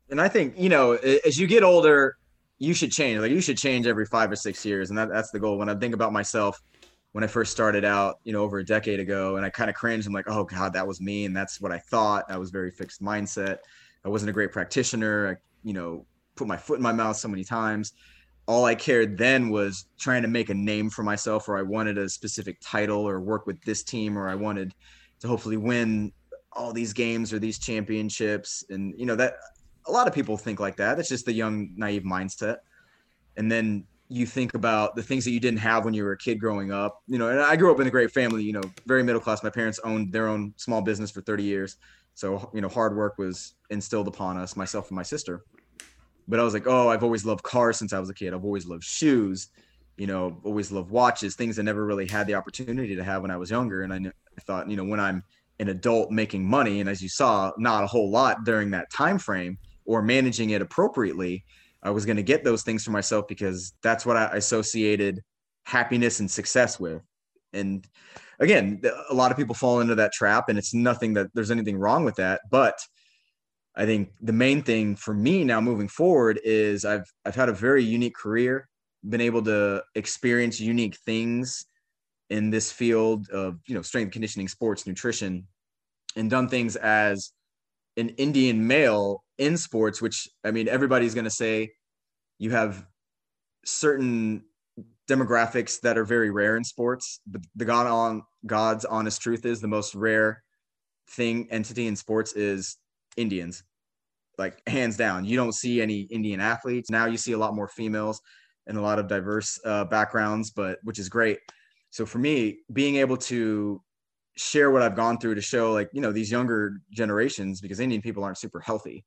And I think you know, as you get older, you should change. Like you should change every five or six years, and that, that's the goal. When I think about myself, when I first started out, you know, over a decade ago, and I kind of cringe. I'm like, oh god, that was me, and that's what I thought. I was very fixed mindset. I wasn't a great practitioner. I, you know, put my foot in my mouth so many times. All I cared then was trying to make a name for myself, or I wanted a specific title, or work with this team, or I wanted to hopefully win all these games or these championships. And you know that a lot of people think like that. It's just the young, naive mindset. And then you think about the things that you didn't have when you were a kid growing up. You know, and I grew up in a great family. You know, very middle class. My parents owned their own small business for 30 years. So, you know, hard work was instilled upon us, myself and my sister. But I was like, oh, I've always loved cars since I was a kid. I've always loved shoes, you know, always loved watches, things I never really had the opportunity to have when I was younger. And I, I thought, you know, when I'm an adult making money, and as you saw, not a whole lot during that time frame or managing it appropriately, I was going to get those things for myself because that's what I associated happiness and success with. And again, a lot of people fall into that trap, and it's nothing that there's anything wrong with that. But I think the main thing for me now moving forward is I've I've had a very unique career, been able to experience unique things in this field of you know strength conditioning, sports, nutrition, and done things as an Indian male in sports, which I mean everybody's going to say you have certain demographics that are very rare in sports. But the God on God's honest truth is the most rare thing entity in sports is Indians. Like hands down, you don't see any Indian athletes now. You see a lot more females and a lot of diverse uh, backgrounds, but which is great. So for me, being able to share what I've gone through to show like you know these younger generations because Indian people aren't super healthy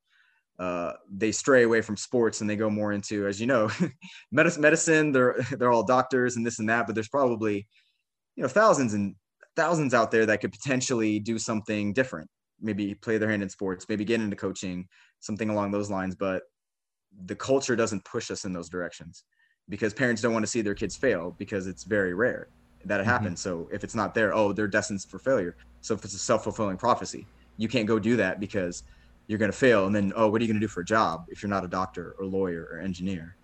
uh, they stray away from sports and they go more into, as you know, medicine. Medicine. They're they're all doctors and this and that, but there's probably, you know, thousands and thousands out there that could potentially do something different. Maybe play their hand in sports, maybe get into coaching, something along those lines. But the culture doesn't push us in those directions because parents don't want to see their kids fail because it's very rare that it mm-hmm. happens. So if it's not there, oh, they're destined for failure. So if it's a self fulfilling prophecy, you can't go do that because you're going to fail and then oh what are you going to do for a job if you're not a doctor or lawyer or engineer?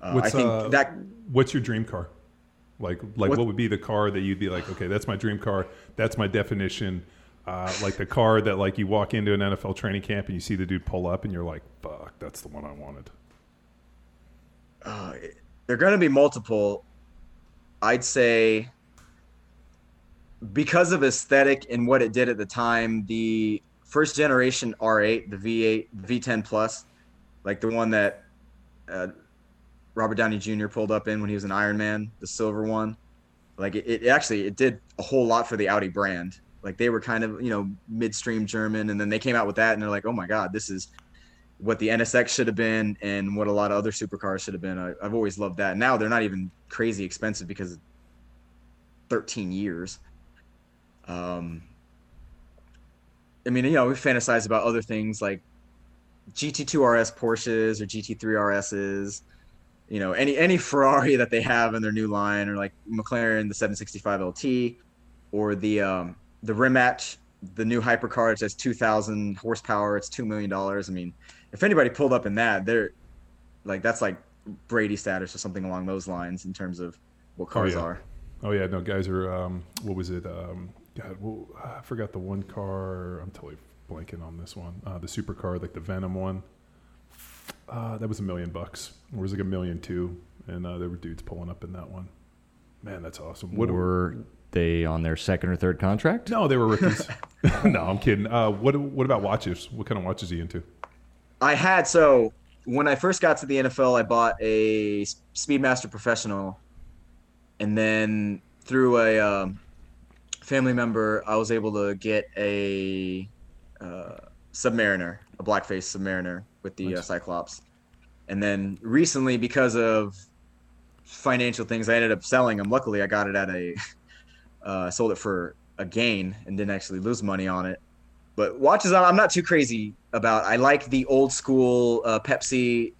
Uh, what's, I think uh, that what's your dream car? Like like what, what, would be the car that you'd be like okay that's my dream car that's my definition uh, like the car that like you walk into an NFL training camp and you see the dude pull up and you're like fuck that's the one I wanted. Uh, they're going to be multiple. I'd say because of aesthetic and what it did at the time the first generation R8, the V8, V10 Plus, like the one that uh, Robert Downey Jr. pulled up in when he was an Iron Man, the silver one. Like it, it actually it did a whole lot for the Audi brand. Like they were kind of you know midstream German, and then they came out with that, and they're like, oh my god, this is what the NSX should have been, and what a lot of other supercars should have been. I, I've always loved that. Now they're not even crazy expensive because 13 years. Um, I mean, you know, we fantasize about other things like GT2 RS Porsches or GT3 RSs. You know, any any Ferrari that they have in their new line, or like McLaren the 765 LT, or the um, the Rimac, the new hypercar. It says 2,000 horsepower. It's two million dollars. I mean, if anybody pulled up in that, they're like that's like Brady status or something along those lines in terms of what cars oh, yeah. are. Oh yeah, no guys are. Um, what was it? Um, God, well, I forgot the one car. I'm totally blanking on this one. Uh, the supercar, like the Venom one. Uh, that was a million bucks. Or it was like a million two, and uh, there were dudes pulling up in that one. Man, that's awesome. What were they on their second or third contract? No, they were rookies. no, I'm kidding. Uh, what What about watches? What kind of watches are you into? I had so when I first got to the NFL, I bought a Speedmaster Professional, and then through a um, family member, I was able to get a uh, Submariner, a blackface Submariner with the uh, Cyclops, and then recently because of financial things, I ended up selling them. Luckily, I got it at a uh, sold it for a gain and didn't actually lose money on it. But watches, I'm not too crazy about. I like the old school uh, Pepsi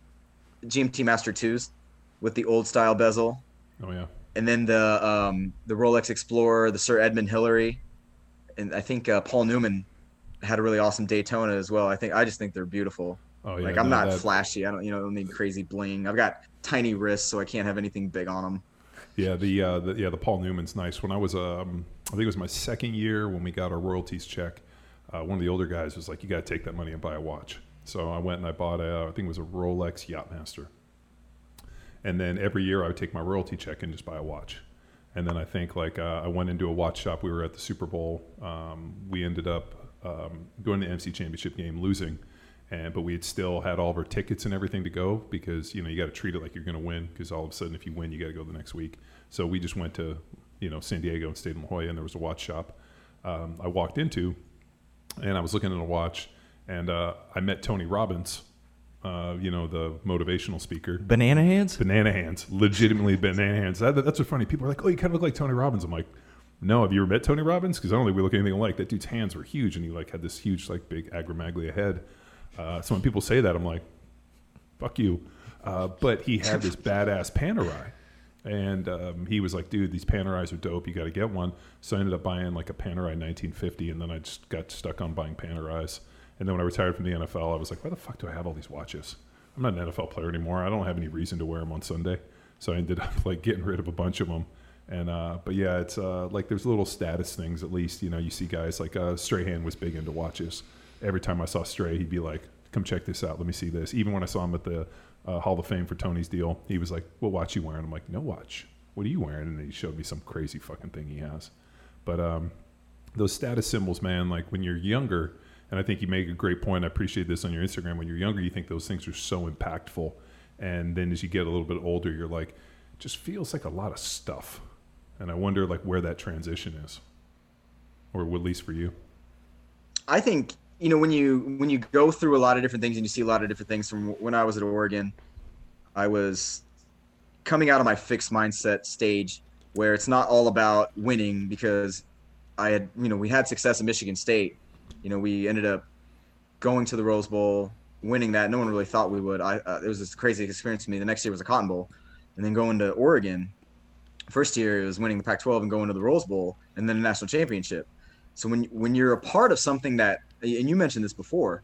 GMT Master Twos with the old style bezel. Oh yeah. And then the um, the Rolex Explorer, the Sir Edmund Hillary, and I think uh, Paul Newman had a really awesome Daytona as well. I think I just think they're beautiful. Oh yeah. Like I'm no, not that- flashy. I don't you know don't need crazy bling. I've got tiny wrists, so I can't have anything big on them. Yeah, the, uh, the yeah the Paul Newman's nice. When I was um, I think it was my second year when we got our royalties check. Uh, one of the older guys was like, "You got to take that money and buy a watch." So I went and I bought a I think it was a Rolex Yachtmaster. And then every year I would take my royalty check and just buy a watch. And then I think like uh, I went into a watch shop. We were at the Super Bowl. Um, we ended up um, going to the NFC Championship game, losing, and but we had still had all of our tickets and everything to go because you know you got to treat it like you're going to win because all of a sudden if you win you got to go the next week. So we just went to you know San Diego and stayed in La Jolla, and there was a watch shop. Um, I walked into, and I was looking at a watch, and uh, I met Tony Robbins, uh, you know the motivational speaker. Banana hands? Banana hands, legitimately banana hands. That, that's what's funny. People are like, "Oh, you kind of look like Tony Robbins." I'm like, "No, have you ever met Tony Robbins? Because I don't think we look anything alike." That dude's hands were huge, and he like had this huge, like big acromegaly head. Uh, so when people say that, I'm like, "Fuck you." Uh, but he had this badass Panerai, and um, he was like, "Dude, these Panerais are dope. You got to get one." So I ended up buying like a Panerai 1950, and then I just got stuck on buying Panerais. And then when I retired from the NFL, I was like, "Why the fuck do I have all these watches?" I'm not an NFL player anymore. I don't have any reason to wear them on Sunday. So I ended up like getting rid of a bunch of them. And uh, but yeah, it's uh, like there's little status things. At least you know you see guys like uh, Strahan was big into watches. Every time I saw Stray, he'd be like, "Come check this out. Let me see this." Even when I saw him at the uh, Hall of Fame for Tony's deal, he was like, "What watch you wearing?" I'm like, "No watch. What are you wearing?" And he showed me some crazy fucking thing he has. But um, those status symbols, man, like when you're younger, and I think you make a great point. I appreciate this on your Instagram. When you're younger, you think those things are so impactful, and then as you get a little bit older, you're like, just feels like a lot of stuff. And I wonder like where that transition is, or at least for you. I think you know when you when you go through a lot of different things and you see a lot of different things from when I was at Oregon, I was coming out of my fixed mindset stage where it's not all about winning because I had you know we had success at Michigan State. You know we ended up going to the Rose Bowl, winning that. No one really thought we would. I uh, it was this crazy experience to me. The next year was a Cotton Bowl, and then going to Oregon. First year it was winning the Pac-12 and going to the Rose Bowl, and then a national championship. So when when you're a part of something that, and you mentioned this before,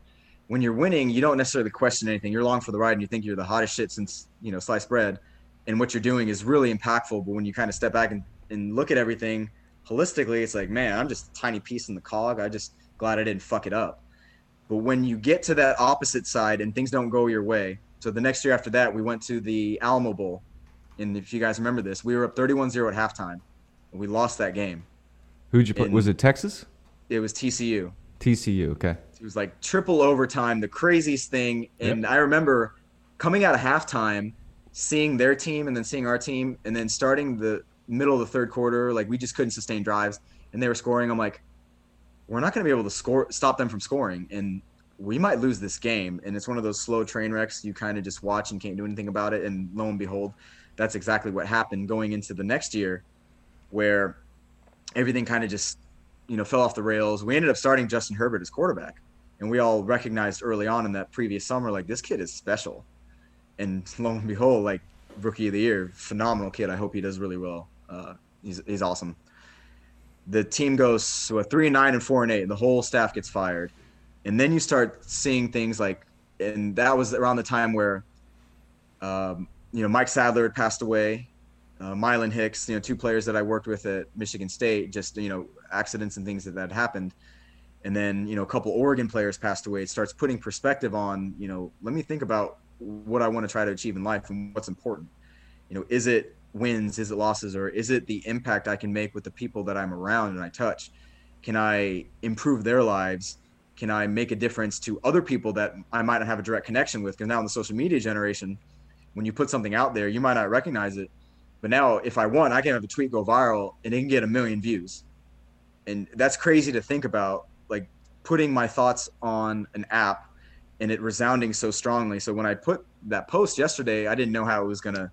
when you're winning, you don't necessarily question anything. You're along for the ride, and you think you're the hottest shit since you know sliced bread, and what you're doing is really impactful. But when you kind of step back and, and look at everything holistically, it's like, man, I'm just a tiny piece in the cog. I just glad I didn't fuck it up. But when you get to that opposite side and things don't go your way, so the next year after that, we went to the Alamo Bowl, and if you guys remember this, we were up 31-0 at halftime, and we lost that game. Who'd you put? Was it Texas? It was TCU. TCU. Okay. It was like triple overtime, the craziest thing. And I remember coming out of halftime, seeing their team and then seeing our team, and then starting the middle of the third quarter, like we just couldn't sustain drives, and they were scoring. I'm like, we're not going to be able to score, stop them from scoring, and we might lose this game. And it's one of those slow train wrecks you kind of just watch and can't do anything about it. And lo and behold, that's exactly what happened going into the next year, where everything kind of just you know, fell off the rails. We ended up starting Justin Herbert as quarterback, and we all recognized early on in that previous summer, like this kid is special. And lo and behold, like rookie of the year, phenomenal kid. I hope he does really well. Uh, he's he's awesome. The team goes to a three and nine and four and eight, and the whole staff gets fired. And then you start seeing things like, and that was around the time where, um, you know, Mike Sadler had passed away, uh, Mylan Hicks, you know, two players that I worked with at Michigan State, just you know, accidents and things that that happened. And then you know, a couple Oregon players passed away. It starts putting perspective on, you know, let me think about what I want to try to achieve in life and what's important. You know, is it wins, is it losses, or is it the impact I can make with the people that I'm around and I touch? Can I improve their lives? Can I make a difference to other people that I might not have a direct connection with? Because now in the social media generation, when you put something out there, you might not recognize it. But now, if I want, I can have a tweet go viral and it can get a million views. And that's crazy to think about, like putting my thoughts on an app and it resounding so strongly. So when I put that post yesterday, I didn't know how it was gonna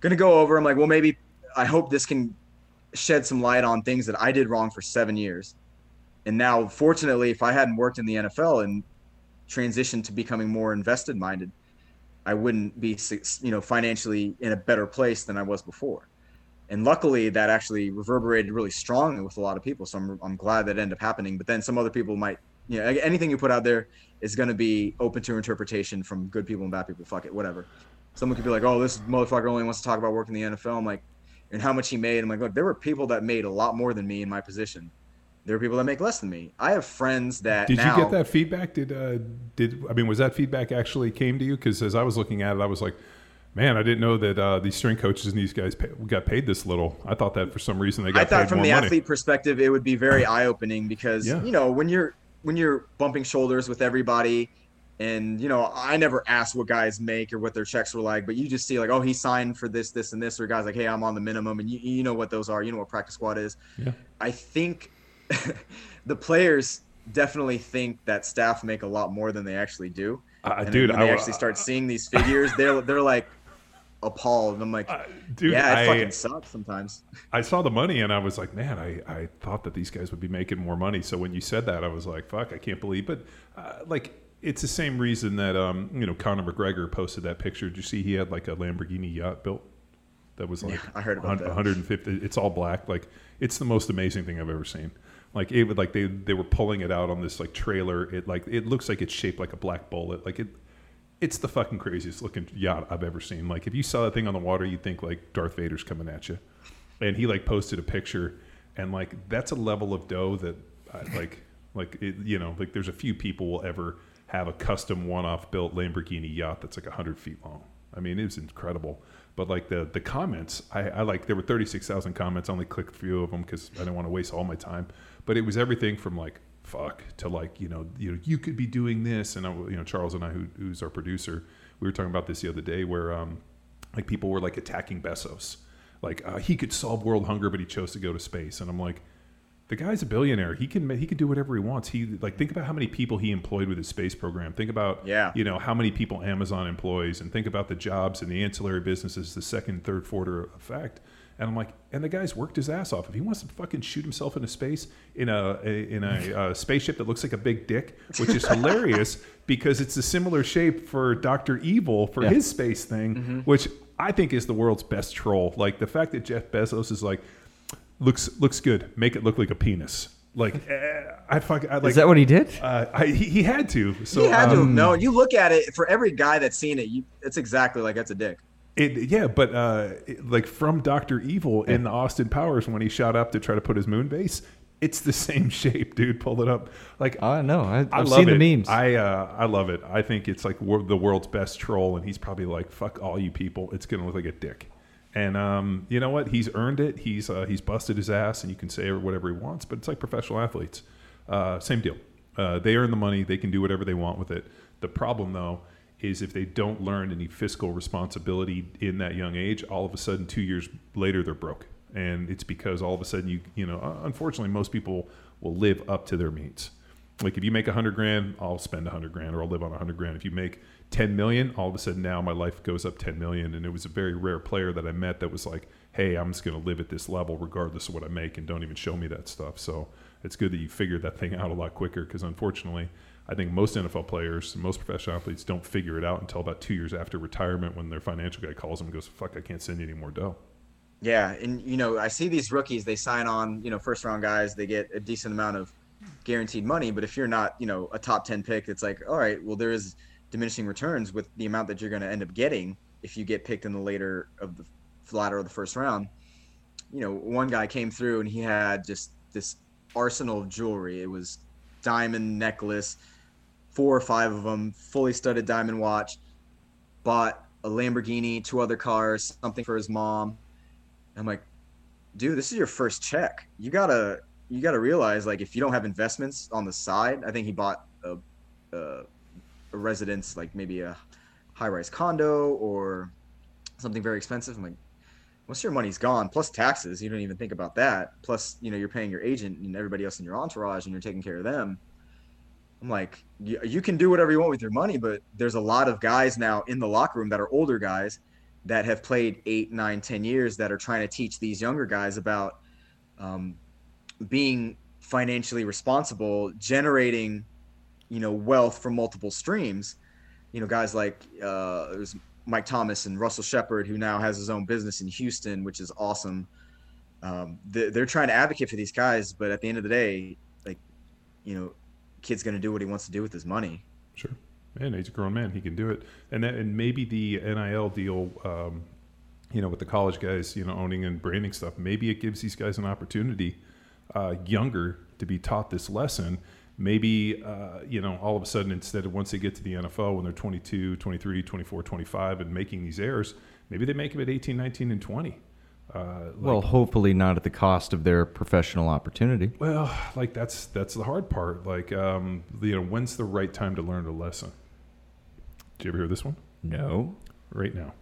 gonna go over. I'm like, well, maybe I hope this can shed some light on things that I did wrong for seven years. And now, fortunately, if I hadn't worked in the NFL and transitioned to becoming more invested minded, I wouldn't be, you know, financially in a better place than I was before. And luckily, that actually reverberated really strongly with a lot of people. So I'm, I'm glad that ended up happening. But then some other people might, you know, anything you put out there is going to be open to interpretation from good people and bad people. Fuck it, whatever. Someone could be like, "Oh, this motherfucker only wants to talk about working in the NFL." I'm like, and how much he made. I'm like, look, there were people that made a lot more than me in my position. There are people that make less than me. I have friends that. Did now, you get that feedback? Did uh, did I mean was that feedback actually came to you? Because as I was looking at it, I was like, man, I didn't know that uh, these strength coaches and these guys pay, got paid this little. I thought that for some reason they got. I thought from the money. athlete perspective, it would be very eye opening because Yeah. you know when you're when you're bumping shoulders with everybody. And you know, I never asked what guys make or what their checks were like, but you just see like, oh, he signed for this, this, and this, or guys like, hey, I'm on the minimum, and you, you know what those are, you know what practice squad is. Yeah. I think the players definitely think that staff make a lot more than they actually do. Uh, And dude, when I they wa- actually start seeing these figures, they're they're like appalled. And I'm like, Uh, dude, yeah, it I, fucking sucks sometimes. I saw the money and I was like, man, I, I thought that these guys would be making more money. So when you said that, I was like, fuck, I can't believe. But uh, like, it's the same reason that um, you know Conor McGregor posted that picture. Did you see he had like a Lamborghini yacht built that was like I heard about that. 150. It's all black. Like it's the most amazing thing I've ever seen. Like it would like they they were pulling it out on this like trailer. It like it looks like it's shaped like a black bullet. Like it it's the fucking craziest looking yacht I've ever seen. Like if you saw that thing on the water, you'd think like Darth Vader's coming at you. And he like posted a picture, and like that's a level of dough that I, like like it, you know like there's a few people will ever have a custom one-off built Lamborghini yacht that's like hundred feet long. I mean, it was incredible. But like the the comments, I, I like there were thirty six thousand comments. I only clicked a few of them because I didn't want to waste all my time. But it was everything from like fuck to like you know you know you could be doing this and I, you know Charles and I who, who's our producer we were talking about this the other day where um like people were like attacking Bezos like uh, he could solve world hunger but he chose to go to space and I'm like the guy's a billionaire he can he can do whatever he wants he like think about how many people he employed with his space program think about Yeah. you know how many people Amazon employs and think about the jobs and the ancillary businesses the second third fourth effect and I'm like and the guy's worked his ass off if he wants to fucking shoot himself into space in a, a in a uh, spaceship that looks like a big dick which is hilarious because it's a similar shape for Dr. Evil for Yeah. his space thing which I think is the world's best troll like the fact that Jeff Bezos is like looks looks good make it look like a penis like eh, I fuck I like Is that what he did? uh, I, he, he had to. So he had to have um. You look at it for every guy that's seen it. You, it's exactly like that's a dick. It, yeah, but uh, it- like from Doctor Evil in the Austin Powers when he shot up to try to put his moon base, it's the same shape, dude. Pull it up. Like I know. I, I've I love seen it. the memes. I uh, I love it. I think it's like wor- the world's best troll, and he's probably like, "Fuck all you people." It's gonna look like a dick. And um, you know what? He's earned it. He's uh, he's busted his ass, and you can say whatever he wants. But it's like professional athletes. Uh, same deal. Uh, they earn the money. They can do whatever they want with it. The problem, though, is if they don't learn any fiscal responsibility in that young age, all of a sudden, two years later, they're broke. And it's because all of a sudden, you you know, uh, unfortunately, most people will live up to their means Like if you make a hundred grand, I'll spend a hundred grand, or I'll live on a hundred grand. If you make ten million, all of a sudden now my life goes up ten million. And it was a very rare player that I met that was like, "Hey, I'm just going to live at this level regardless of what I make, and don't even show me that stuff." So it's good that you figured that thing out a lot quicker because unfortunately, I think most NFL players, most professional athletes, don't figure it out until about two years after retirement when their financial guy calls them and goes, "Fuck, I can't send you any more dough." Yeah, and you know, I see these rookies, they sign on, you know, first round guys, they get a decent amount of guaranteed money, but if you're not, you know, a top 10 pick, it's like, all right, well there is diminishing returns with the amount that you're going to end up getting if you get picked in the later of the latter of the first round. You know, one guy came through and he had just this arsenal of jewelry. It was diamond necklace, four or five of them, fully studded diamond watch, bought a Lamborghini, two other cars, something for his mom. I'm like, dude, this is your first check. You gotta you gotta realize like if you don't have investments on the side, I think he bought a a, residence like maybe a high rise condo or something very expensive. I'm like, once your money's gone, plus taxes, you don't even think about that. Plus, you know, you're paying your agent and everybody else in your entourage, and you're taking care of them. I'm like, you, you can do whatever you want with your money, but there's a lot of guys now in the locker room that are older guys that have played eight, nine, ten years that are trying to teach these younger guys about um, being financially responsible, generating, you know, wealth from multiple streams. You know, guys like uh, there's Mike Thomas and Russell Shepard, who now has his own business in Houston, which is awesome. Um, they're trying to advocate for these guys, but at the end of the day, like, you know, kid's going to do what he wants to do with his money. Sure. And he's a grown man; he can do it. And that, and maybe the NIL deal, um, you know, with the college guys, you know, owning and branding stuff, maybe it gives these guys an opportunity, uh, younger, to be taught this lesson. Maybe, uh, you know, all of a sudden, instead of once they get to the NFL when they're 22, 23, 24, 25 and making these errors, maybe they make them at 18, 19, and 20. Uh, like, well, hopefully not at the cost of their professional opportunity. Well, like that's that's the hard part. Like, um, you know, when's the right time to learn a lesson? Did you ever hear this one? No. Right now.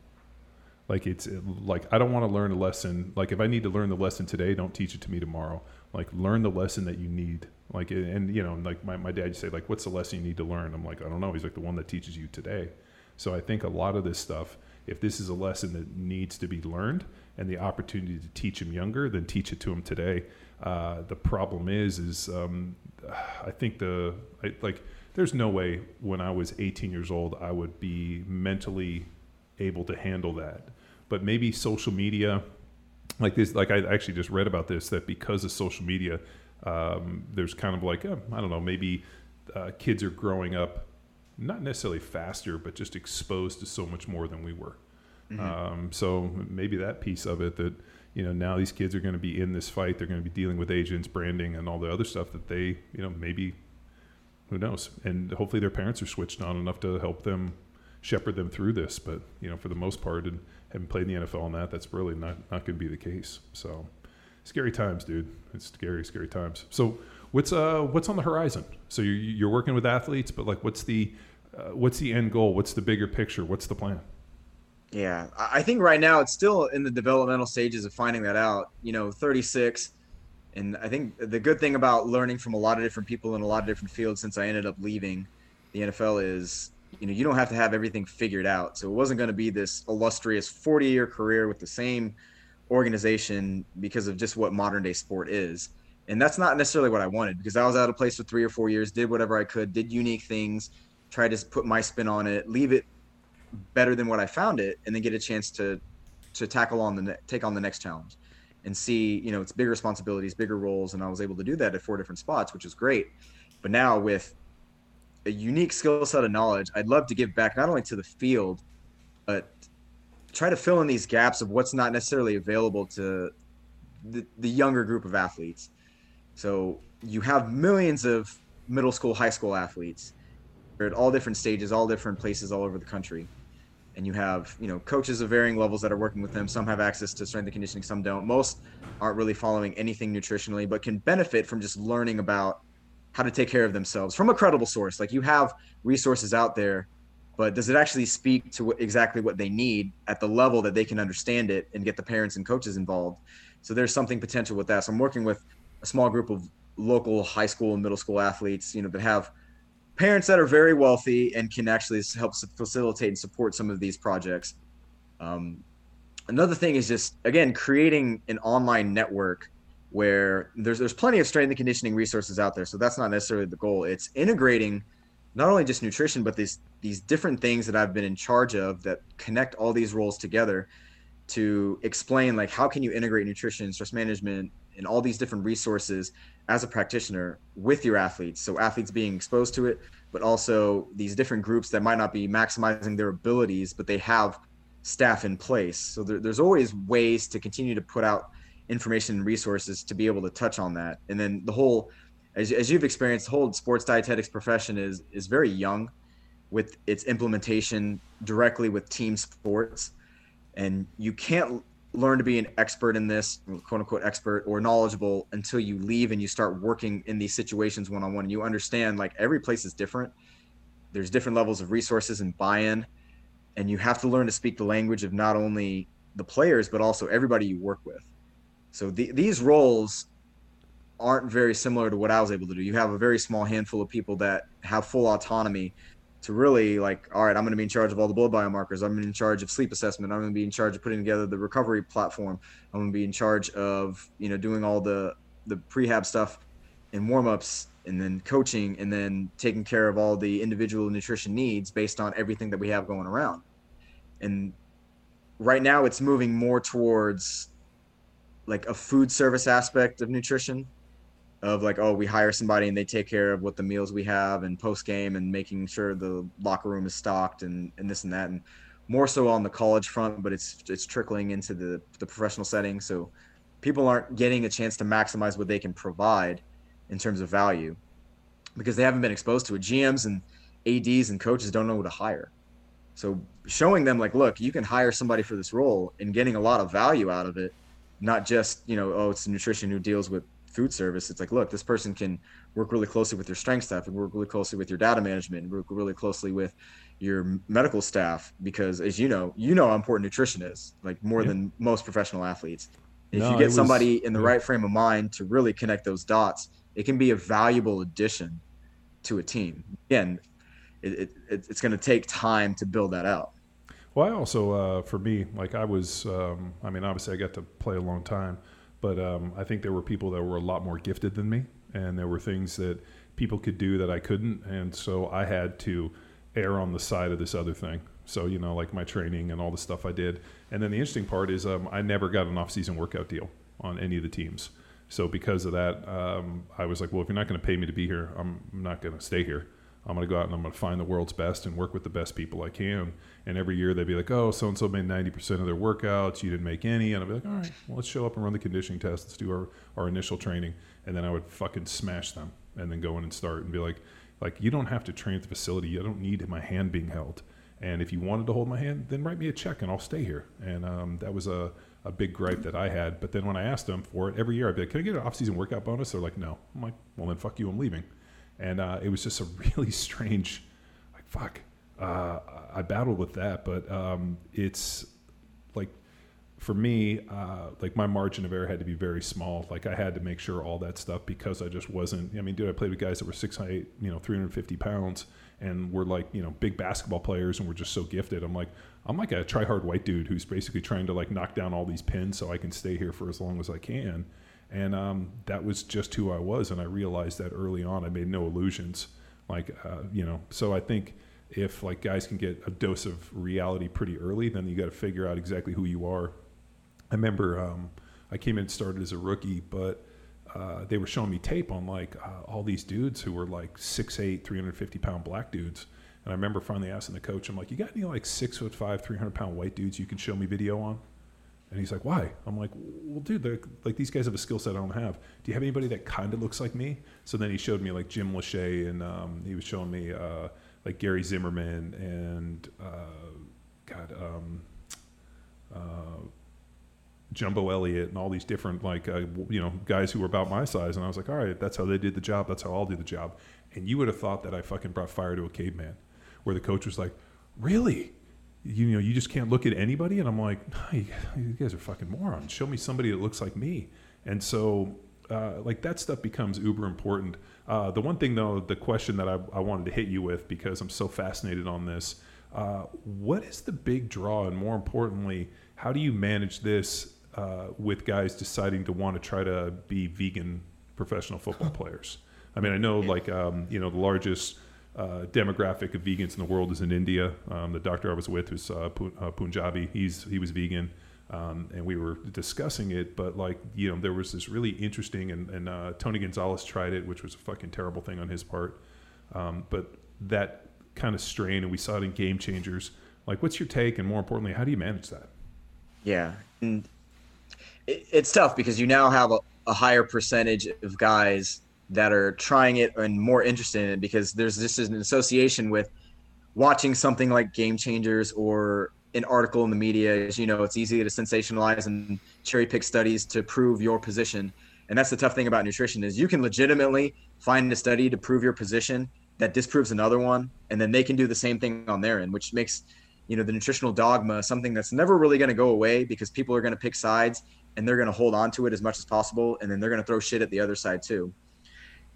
Like it's like I don't want to learn a lesson. Like if I need to learn the lesson today, don't teach it to me tomorrow. Like learn the lesson that you need. Like and you know, like my, my dad used say, like, what's the lesson you need to learn? I'm like, I don't know. He's like the one that teaches you today. So I think a lot of this stuff, if this is a lesson that needs to be learned and the opportunity to teach him younger, then teach it to him today. Uh, the problem is, is um, I think the I, like there's no way when I was 18 years old I would be mentally able to handle that. But maybe social media, like this, like I actually just read about this that because of social media, um, there's kind of like uh, I don't know, maybe uh, kids are growing up not necessarily faster, but just exposed to so much more than we were. Mm-hmm. Um, so maybe that piece of it that you know now these kids are going to be in this fight, they're going to be dealing with agents, branding, and all the other stuff that they you know maybe who knows? And hopefully their parents are switched on enough to help them shepherd them through this. But you know, for the most part, and having played in the NFL and that, that's really not not going to be the case. So scary times, dude. It's scary, scary times. So what's uh what's on the horizon? So you're you're working with athletes, but like, what's the uh, what's the end goal? What's the bigger picture? What's the plan? Yeah, I think right now it's still in the developmental stages of finding that out. You know, 36 and I think the good thing about learning from a lot of different people in a lot of different fields since I ended up leaving the NFL is you know you don't have to have everything figured out. So it wasn't going to be this illustrious 40-year career with the same organization because of just what modern day sport is. And that's not necessarily what I wanted because I was out of place for 3 or 4 years, did whatever I could, did unique things, tried to put my spin on it, leave it better than what I found it and then get a chance to to tackle on the take on the next challenge and see, you know, it's bigger responsibilities, bigger roles. And I was able to do that at four different spots, which is great. But now with a unique skill set of knowledge, I'd love to give back not only to the field, but try to fill in these gaps of what's not necessarily available to the, the younger group of athletes. So you have millions of middle school, high school athletes. At all different stages, all different places all over the country and you have you know coaches of varying levels that are working with them some have access to strength and conditioning some don't most aren't really following anything nutritionally but can benefit from just learning about how to take care of themselves from a credible source. Like you have resources out there but does it actually speak to what, exactly what they need at the level that they can understand it and get the parents and coaches involved? So there's something potential with that. So i'm working with a small group of local high school and middle school athletes, you know, that have parents that are very wealthy and can actually help facilitate and support some of these projects. Um, another thing is just again creating an online network where there's there's plenty of strength and conditioning resources out there. So that's not necessarily the goal. It's integrating not only just nutrition, but these these different things that I've been in charge of that connect all these roles together to explain like how can you integrate nutrition, stress management, and all these different resources as a practitioner with your athletes. So athletes being exposed to it, but also these different groups that might not be maximizing their abilities, but they have staff in place. So there, there's always ways to continue to put out information and resources to be able to touch on that. And then the whole, as, as you've experienced, the whole sports dietetics profession is is very young with its implementation directly with team sports. And you can't learn to be an expert in this, quote unquote expert or knowledgeable until you leave and you start working in these situations one on one. And you understand like every place is different. There's different levels of resources and buy in. And you have to learn to speak the language of not only the players, but also everybody you work with. So the, these roles aren't very similar to what I was able to do. You have a very small handful of people that have full autonomy to really like, all right, I'm going to be in charge of all the blood biomarkers. I'm in charge of sleep assessment. I'm going to be in charge of putting together the recovery platform. I'm going to be in charge of, you know, doing all the, the prehab stuff and warm-ups and then coaching and then taking care of all the individual nutrition needs based on everything that we have going around. And right now it's moving more towards like a food service aspect of nutrition of like oh we hire somebody and they take care of what the meals we have and post game and making sure the locker room is stocked and, and this and that and more so on the college front but it's it's trickling into the the professional setting. So people aren't getting a chance to maximize what they can provide in terms of value because they haven't been exposed to it. Gms and ads and coaches don't know who to hire. So showing them like look you can hire somebody for this role and getting a lot of value out of it not just you know oh it's a nutrition who deals with food service it's like look this person can work really closely with your strength staff and work really closely with your data management and work really closely with your medical staff because as you know you know how important nutrition is like more yeah. than most professional athletes if no, you get somebody was, in the yeah. right frame of mind to really connect those dots it can be a valuable addition to a team again it, it, it's going to take time to build that out well, I also, uh, for me, like I was, um, I mean, obviously I got to play a long time, but um, I think there were people that were a lot more gifted than me, and there were things that people could do that I couldn't, and so I had to err on the side of this other thing. So you know, like my training and all the stuff I did, and then the interesting part is um, I never got an off-season workout deal on any of the teams. So because of that, um, I was like, well, if you're not going to pay me to be here, I'm not going to stay here. I'm going to go out and I'm going to find the world's best and work with the best people I can. And every year they'd be like, oh, so and so made 90% of their workouts. You didn't make any. And I'd be like, all right, well, let's show up and run the conditioning test. Let's do our, our initial training. And then I would fucking smash them and then go in and start and be like, like, you don't have to train at the facility. I don't need my hand being held. And if you wanted to hold my hand, then write me a check and I'll stay here. And um, that was a, a big gripe that I had. But then when I asked them for it every year, I'd be like, can I get an off-season workout bonus? They're like, no. I'm like, well, then fuck you, I'm leaving and uh, it was just a really strange, like fuck. Uh, I battled with that, but um, it's like for me, uh, like my margin of error had to be very small. Like I had to make sure all that stuff because I just wasn't. I mean, dude, I played with guys that were six eight, you know, 350 pounds, and we're like, you know, big basketball players, and we're just so gifted. I'm like, I'm like a try hard white dude who's basically trying to like knock down all these pins so I can stay here for as long as I can and um, that was just who I was. And I realized that early on. I made no illusions, like uh, you know. So I think if like guys can get a dose of reality pretty early, then you got to figure out exactly who you are. I remember um, I came in and started as a rookie, but uh, they were showing me tape on like uh, all these dudes who were like 6'8", 350 pound black dudes. And I remember finally asking the coach, I'm like, you got any like six foot five, 300 pound white dudes you can show me video on? And he's like, why? I'm like, well, dude, like these guys have a skill set I don't have. Do you have anybody that kind of looks like me? So then he showed me like Jim Lachey and um, he was showing me uh, like Gary Zimmerman and uh, God, um, uh, Jumbo Elliott and all these different like uh, you know guys who were about my size. And I was like, all right, that's how they did the job. That's how I'll do the job. And you would have thought that I fucking brought fire to a caveman, where the coach was like, really? you know, you just can't look at anybody. And I'm like, you guys are fucking morons. Show me somebody that looks like me. And so uh, like that stuff becomes uber important. Uh, the one thing though, the question that I, I wanted to hit you with because I'm so fascinated on this, uh, what is the big draw, and more importantly, how do you manage this uh, with guys deciding to want to try to be vegan professional football players? I mean, I know like um, you know the largest uh, demographic of vegans in the world is in India. Um, the doctor I was with was uh, uh Punjabi. He's he was vegan, um, and we were discussing it. But like you know, there was this really interesting, and, and uh, Tony Gonzalez tried it, which was a fucking terrible thing on his part. Um, but that kind of strain, and we saw it in Game Changers. Like, what's your take, and more importantly, how do you manage that? Yeah, and it, it's tough because you now have a, a higher percentage of guys that are trying it and more interested in it because there's this is an association with watching something like Game Changers or an article in the media. As you know, it's easy to sensationalize and cherry pick studies to prove your position. And that's the tough thing about nutrition is you can legitimately find a study to prove your position that disproves another one, and then they can do the same thing on their end, which makes you know the nutritional dogma something that's never really going to go away because people are going to pick sides and they're going to hold on to it as much as possible, and then they're going to throw shit at the other side too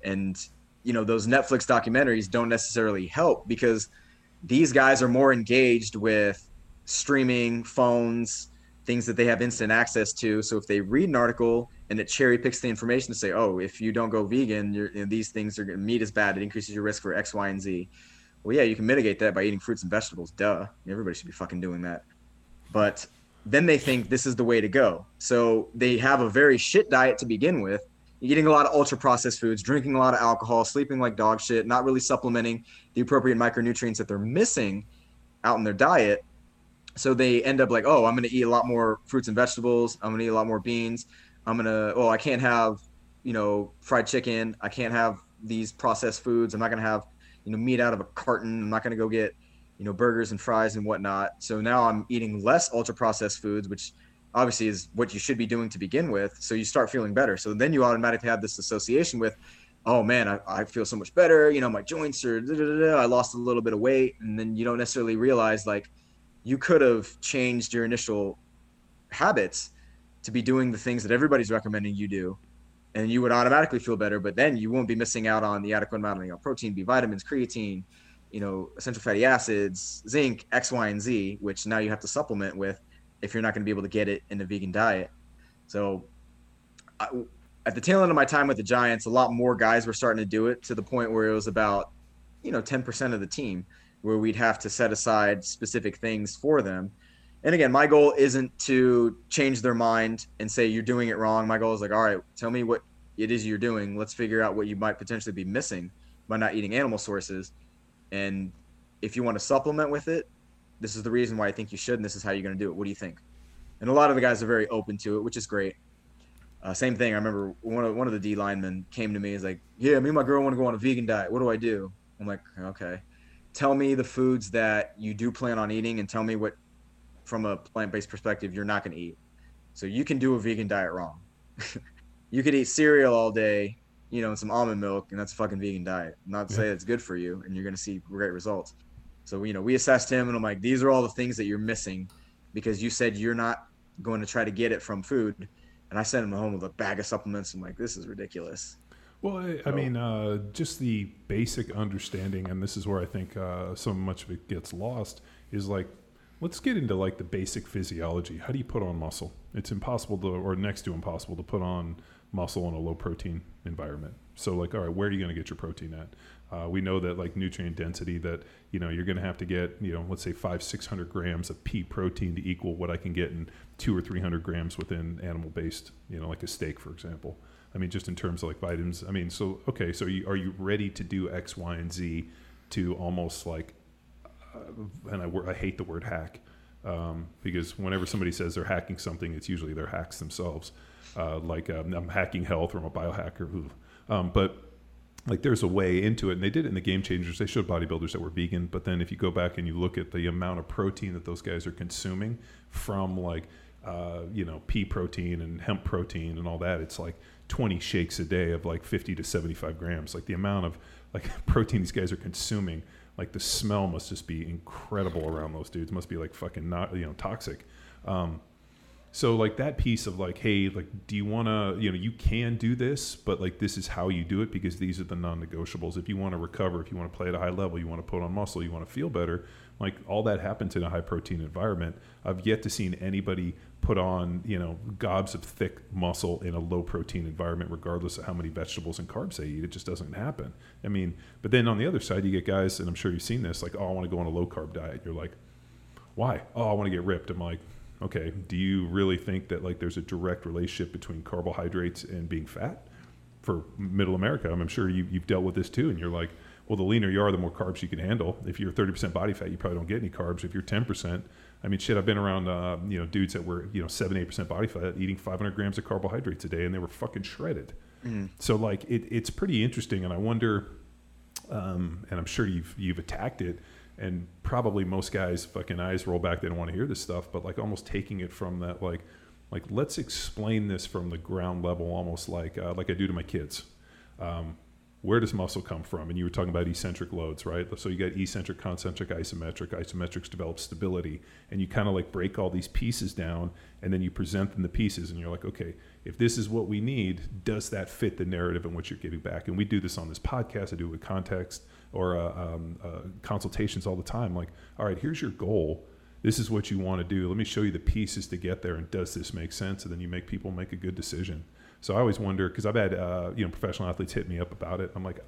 and you know those netflix documentaries don't necessarily help because these guys are more engaged with streaming phones things that they have instant access to. So if they read an article and it cherry picks the information to say oh if you don't go vegan you know, these things are meat is bad it increases your risk for x y and z. Well yeah you can mitigate that by eating fruits and vegetables duh. Everybody should be fucking doing that. But then they think this is the way to go. So they have a very shit diet to begin with eating a lot of ultra processed foods, drinking a lot of alcohol, sleeping like dog shit, not really supplementing the appropriate micronutrients that they're missing out in their diet. So they end up like, oh, I'm going to eat a lot more fruits and vegetables. I'm going to eat a lot more beans. I'm going to, oh, I can't have, you know, fried chicken. I can't have these processed foods. I'm not going to have, you know, meat out of a carton. I'm not going to go get, you know, burgers and fries and whatnot. So now I'm eating less ultra processed foods, which obviously is what you should be doing to begin with. So you start feeling better. So then you automatically have this association with, oh man, I, I feel so much better. You know, my joints are, I lost a little bit of weight. And then you don't necessarily realize like you could have changed your initial habits to be doing the things that everybody's recommending you do. And you would automatically feel better, but then you won't be missing out on the adequate amount of protein, B vitamins, creatine, you know, essential fatty acids, zinc, X, Y, and Z, which now you have to supplement with if you're not going to be able to get it in a vegan diet. So I, at the tail end of my time with the Giants, a lot more guys were starting to do it to the point where it was about, you know, 10% of the team where we'd have to set aside specific things for them. And again, my goal isn't to change their mind and say you're doing it wrong. My goal is like, all right, tell me what it is you're doing. Let's figure out what you might potentially be missing by not eating animal sources. And if you want to supplement with it, this is the reason why I think you should, and this is how you're going to do it. What do you think? And a lot of the guys are very open to it, which is great. Uh, same thing. I remember one of one of the D linemen came to me. He's like, "Yeah, me and my girl want to go on a vegan diet. What do I do?" I'm like, "Okay, tell me the foods that you do plan on eating, and tell me what, from a plant-based perspective, you're not going to eat. So you can do a vegan diet wrong. you could eat cereal all day, you know, and some almond milk, and that's a fucking vegan diet. Not to yeah. say it's good for you, and you're going to see great results. So, you know, we assessed him and I'm like, these are all the things that you're missing because you said you're not going to try to get it from food. And I sent him home with a bag of supplements. I'm like, this is ridiculous. Well, I, so, I mean, uh, just the basic understanding, and this is where I think uh, so much of it gets lost, is like, let's get into like the basic physiology. How do you put on muscle? It's impossible to, or next to impossible to put on muscle in a low protein environment. So, like, all right, where are you going to get your protein at? Uh, we know that like nutrient density that you know you're going to have to get you know let's say five six hundred grams of pea protein to equal what I can get in two or three hundred grams within animal based you know like a steak for example. I mean just in terms of like vitamins. I mean so okay so you, are you ready to do X Y and Z to almost like uh, and I, I hate the word hack um, because whenever somebody says they're hacking something it's usually they're hacks themselves. Uh, like um, I'm hacking health or I'm a biohacker. Um, but like there's a way into it and they did it in the game changers they showed bodybuilders that were vegan but then if you go back and you look at the amount of protein that those guys are consuming from like uh, you know pea protein and hemp protein and all that it's like 20 shakes a day of like 50 to 75 grams like the amount of like protein these guys are consuming like the smell must just be incredible around those dudes must be like fucking not you know toxic um, so like that piece of like, hey, like, do you want to, you know, you can do this, but like this is how you do it because these are the non-negotiables. If you want to recover, if you want to play at a high level, you want to put on muscle, you want to feel better. Like all that happens in a high protein environment. I've yet to seen anybody put on, you know, gobs of thick muscle in a low protein environment, regardless of how many vegetables and carbs they eat. It just doesn't happen. I mean, but then on the other side, you get guys, and I'm sure you've seen this, like, oh, I want to go on a low carb diet. You're like, why? Oh, I want to get ripped. I'm like, okay, do you really think that like there's a direct relationship between carbohydrates and being fat? For middle America, I'm sure you, you've dealt with this too, and you're like, well, the leaner you are, the more carbs you can handle. If you're 30% body fat, you probably don't get any carbs. If you're 10%, I mean, shit, I've been around, uh, you know, dudes that were, you know, seven, eight percent body fat, eating 500 grams of carbohydrates a day, and they were fucking shredded. Mm. So, like, it, it's pretty interesting, and I wonder, um, and I'm sure you've you've attacked it, and probably most guys fucking eyes roll back. They don't want to hear this stuff, but like almost taking it from that, like, like let's explain this from the ground level, almost like uh, like I do to my kids. Um, where does muscle come from? And you were talking about eccentric loads, right? So you got eccentric, concentric, isometric. Isometrics develop stability, and you kind of like break all these pieces down, and then you present them the pieces, and you're like, okay, if this is what we need, does that fit the narrative in which you're giving back? And we do this on this podcast. I do it with context or uh, um, uh, consultations all the time. Like, all right, here's your goal. This is what you want to do. Let me show you the pieces to get there, and does this make sense? And then you make people make a good decision. So I always wonder because I've had uh, you know professional athletes hit me up about it. I'm like,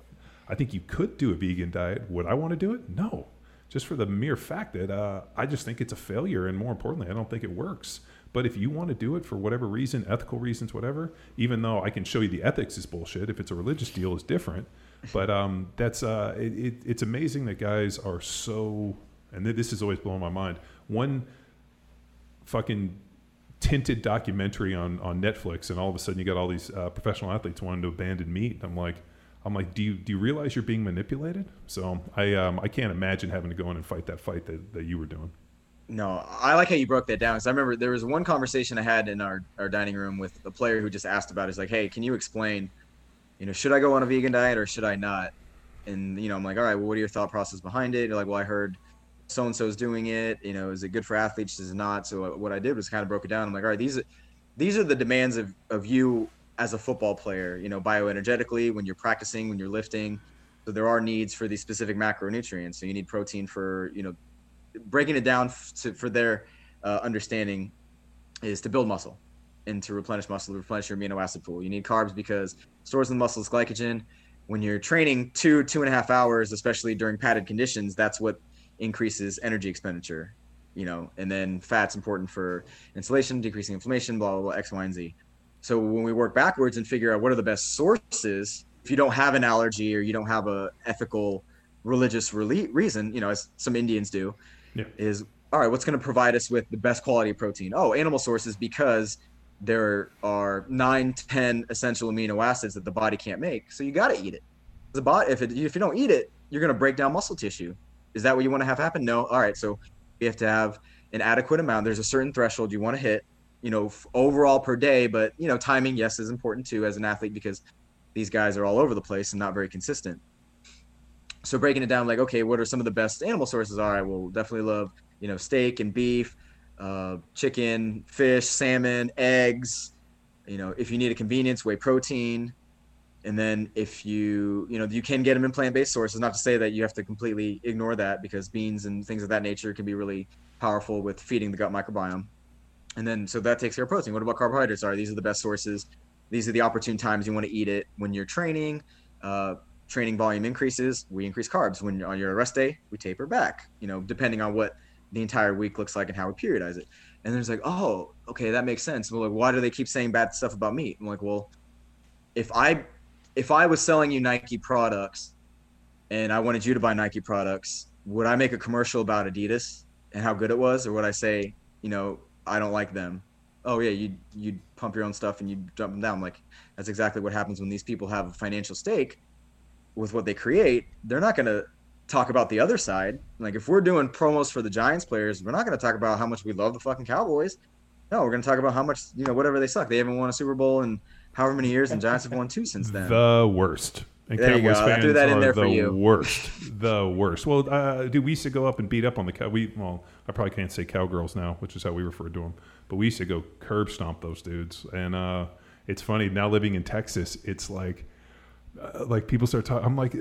I think you could do a vegan diet. Would I want to do it? No, just for the mere fact that uh, I just think it's a failure, and more importantly, I don't think it works. But if you want to do it for whatever reason, ethical reasons, whatever, even though I can show you the ethics is bullshit, if it's a religious deal, is different. But um, that's uh, it, it, it's amazing that guys are so, and this is always blowing my mind. One fucking tinted documentary on on Netflix, and all of a sudden you got all these uh, professional athletes wanting to abandon meat. I'm like, I'm like, do you do you realize you're being manipulated? So I um, I can't imagine having to go in and fight that fight that, that you were doing. No, I like how you broke that down because I remember there was one conversation I had in our, our dining room with a player who just asked about it. He's like, hey, can you explain, you know, should I go on a vegan diet or should I not? And you know, I'm like, all right, well, what are your thought process behind it? You're like, well, I heard so and so is doing it. You know, is it good for athletes? Is it not? So uh, what I did was kind of broke it down. I'm like, all right, these are these are the demands of of you as a football player. You know, bioenergetically when you're practicing, when you're lifting. So there are needs for these specific macronutrients. So you need protein for you know, breaking it down to, for their uh, understanding is to build muscle and to replenish muscle, to replenish your amino acid pool. You need carbs because stores in the muscle is glycogen. When you're training two, two and a half hours, especially during padded conditions, that's what increases energy expenditure, you know, and then fat's important for insulation, decreasing inflammation, blah, blah, blah, X, Y, and Z. So when we work backwards and figure out what are the best sources, if you don't have an allergy or you don't have a ethical religious re- reason, you know, as some Indians do, yeah. is all right, what's going to provide us with the best quality of protein? Oh, animal sources because there are nine, ten essential amino acids that the body can't make. So you got to eat it. The body, if it, if you don't eat it, you're going to break down muscle tissue. Is that what you want to have happen? No. All right. So you have to have an adequate amount. There's a certain threshold you want to hit, you know, overall per day. But, you know, timing, yes, is important too as an athlete because these guys are all over the place and not very consistent. So breaking it down, like, okay, what are some of the best animal sources? All right. Well, definitely love, you know, steak and beef, uh, chicken, fish, salmon, eggs. You know, if you need a convenience, whey protein, and then if you you know you can get them in plant-based sources not to say that you have to completely ignore that because beans and things of that nature can be really powerful with feeding the gut microbiome. And then so that takes care of protein. What about carbohydrates? Are these are the best sources. These are the opportune times you want to eat it when you're training. Uh, training volume increases we increase carbs. When on your rest day we taper back you know depending on what the entire week looks like and how we periodize it. And there's like oh okay that makes sense. Well like why do they keep saying bad stuff about meat? I'm like well if i if I was selling you Nike products and I wanted you to buy Nike products, would I make a commercial about Adidas and how good it was, or would I say, you know, I don't like them? Oh yeah, you you pump your own stuff and you dump them down. Like that's exactly what happens when these people have a financial stake with what they create. They're not going to talk about the other side. Like if we're doing promos for the Giants players, we're not going to talk about how much we love the fucking Cowboys. No, we're going to talk about how much you know whatever they suck. They haven't won a Super Bowl and however many years, and Giants have won two since then. The worst. And there Cowboys fans I threw that in there the for you. worst. The worst. Well, uh, dude, we used to go up and beat up on the Cow. We well, I probably can't say cowgirls now, which is how we refer to them. But we used to go curb stomp those dudes, and uh, it's funny now living in Texas. It's like, uh, like people start talking. I'm like, uh,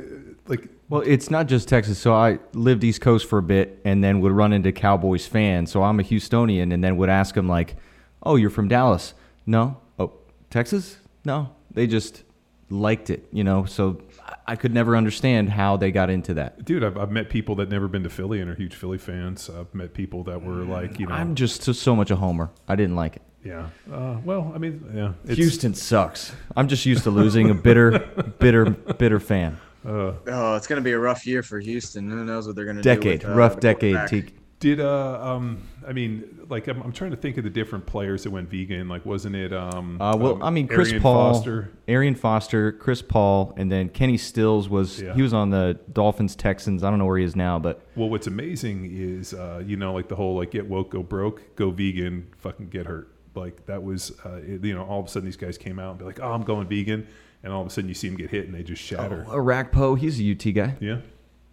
like Well, it's not just Texas. So I lived East Coast for a bit, and then would run into Cowboys fans. So I'm a Houstonian, and then would ask them like, "Oh, you're from Dallas? No. Oh, Texas? No." They just liked it, you know. So I- I could never understand how they got into that. dude, I've, I've met people that never been to Philly and are huge Philly fans. I've met people that were like, you know, I'm just so, so much a homer. I didn't like it. yeah. Uh, well, I mean, yeah, it's, Houston sucks. I'm just used to losing. A bitter, bitter, bitter fan. Uh, Oh, it's going to be a rough year for Houston. Who knows what they're going to Decade, do? with, uh, rough decade. quarterback. Teak. Did uh um I mean like I'm, I'm trying to think of the different players that went vegan like wasn't it um Uh, well, um, I mean, Chris Arian Paul, Foster Arian Foster, Chris Paul, and then Kenny Stills was Yeah. he was on the Dolphins Texans. I don't know where he is now, but well what's amazing is uh you know like the whole like get woke go broke go vegan fucking get hurt like that was uh it, you know all of a sudden these guys came out and be like oh I'm going vegan and all of a sudden you see them get hit and they just shatter Iraq Poe, he's a UT guy. Yeah,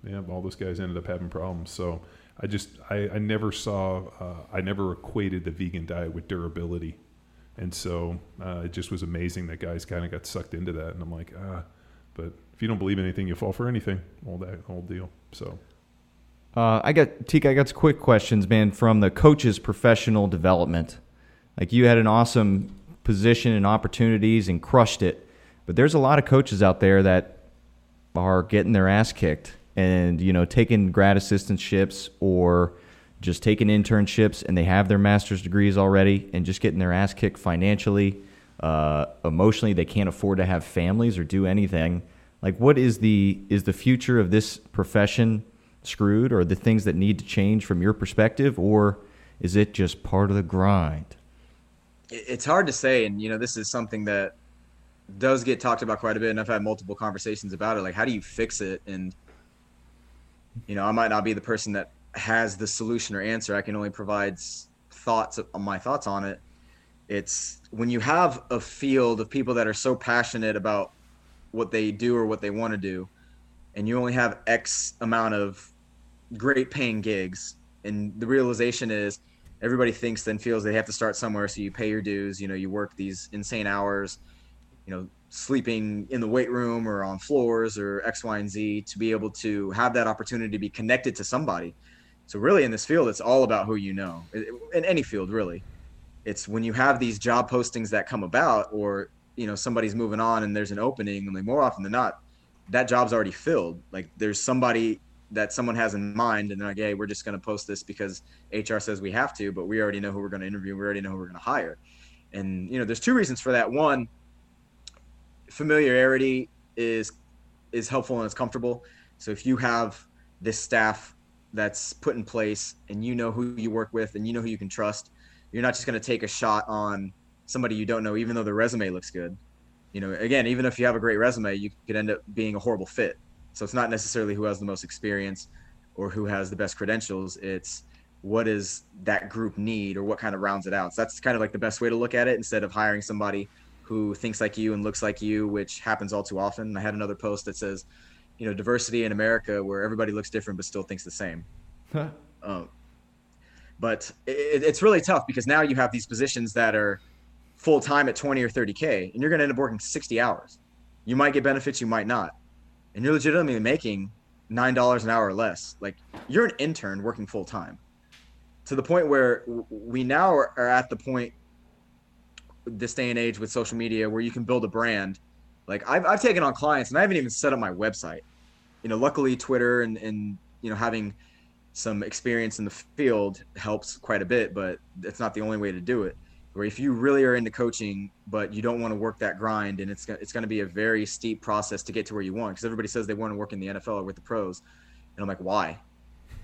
yeah. All those guys ended up having problems. So I just I, I never saw uh, I never equated the vegan diet with durability, and so uh, it just was amazing that guys kind of got sucked into that. And I'm like, ah, but if you don't believe anything, you fall for anything. All that whole deal. So Uh, I got Teak. I got some quick questions, man, from the coaches' professional development. Like you had an awesome position and opportunities and crushed it, but there's a lot of coaches out there that are getting their ass kicked and you know taking grad assistantships or just taking internships and they have their master's degrees already and just getting their ass kicked financially, uh, emotionally. They can't afford to have families or do anything. Like, what is the is the future of this profession screwed, or the things that need to change from your perspective, or is it just part of the grind? It's hard to say, and you know, this is something that does get talked about quite a bit, and I've had multiple conversations about it. Like, how do you fix it? And you know, I might not be the person that has the solution or answer. I can only provide thoughts of my thoughts on it. It's when you have a field of people that are so passionate about what they do or what they want to do, and you only have X amount of great paying gigs, and the realization is everybody thinks then feels they have to start somewhere, so you pay your dues. You know, you work these insane hours, you know, sleeping in the weight room or on floors or X, Y, and Z to be able to have that opportunity to be connected to somebody. So really, in this field, it's all about who you know. In any field, really, it's when you have these job postings that come about, or you know, somebody's moving on and there's an opening, and like more often than not, that job's already filled. Like there's somebody that someone has in mind, and they're like, "Hey, we're just going to post this because HR says we have to, but we already know who we're going to interview. We already know who we're going to hire." And you know, there's two reasons for that. One, familiarity is is helpful and it's comfortable. So if you have this staff that's put in place and you know who you work with and you know who you can trust, you're not just going to take a shot on somebody you don't know, even though the resume looks good. You know, again, even if you have a great resume, you could end up being a horrible fit. So it's not necessarily who has the most experience or who has the best credentials. It's what does that group need or what kind of rounds it out. So that's kind of like the best way to look at it instead of hiring somebody who thinks like you and looks like you, which happens all too often. I had another post that says, you know, diversity in America where everybody looks different but still thinks the same. um, but it, it's really tough because now you have these positions that are full time at 20 or 30K and you're going to end up working 60 hours. You might get benefits, you might not. And you're legitimately making $9 an hour or less. Like you're an intern working full time to the point where we now are, are at the point this day and age with social media where you can build a brand. Like I've, I've taken on clients and I haven't even set up my website. You know, luckily Twitter and, and, you know, having some experience in the field helps quite a bit, but it's not the only way to do it. Where if you really are into coaching, but you don't want to work that grind, and it's it's going to be a very steep process to get to where you want, because everybody says they want to work in the NFL or with the pros, and I'm like, why?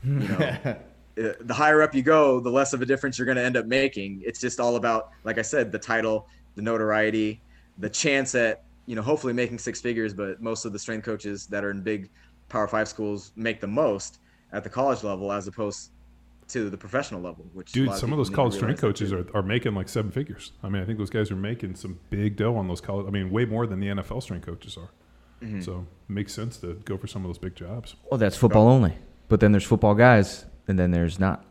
You know, the higher up you go, the less of a difference you're going to end up making. It's just all about, like I said, the title, the notoriety, the chance at you know hopefully making six figures. But most of the strength coaches that are in big Power Five schools make the most at the college level as opposed to the professional level. Which Dude, lot some of people those college strength coaches are, are making like seven figures. I mean, I think those guys are making some big dough on those college. I mean, way more than the NFL strength coaches are. Mm-hmm. So it makes sense to go for some of those big jobs. Well, that's football only. But then there's football guys, and then there's not.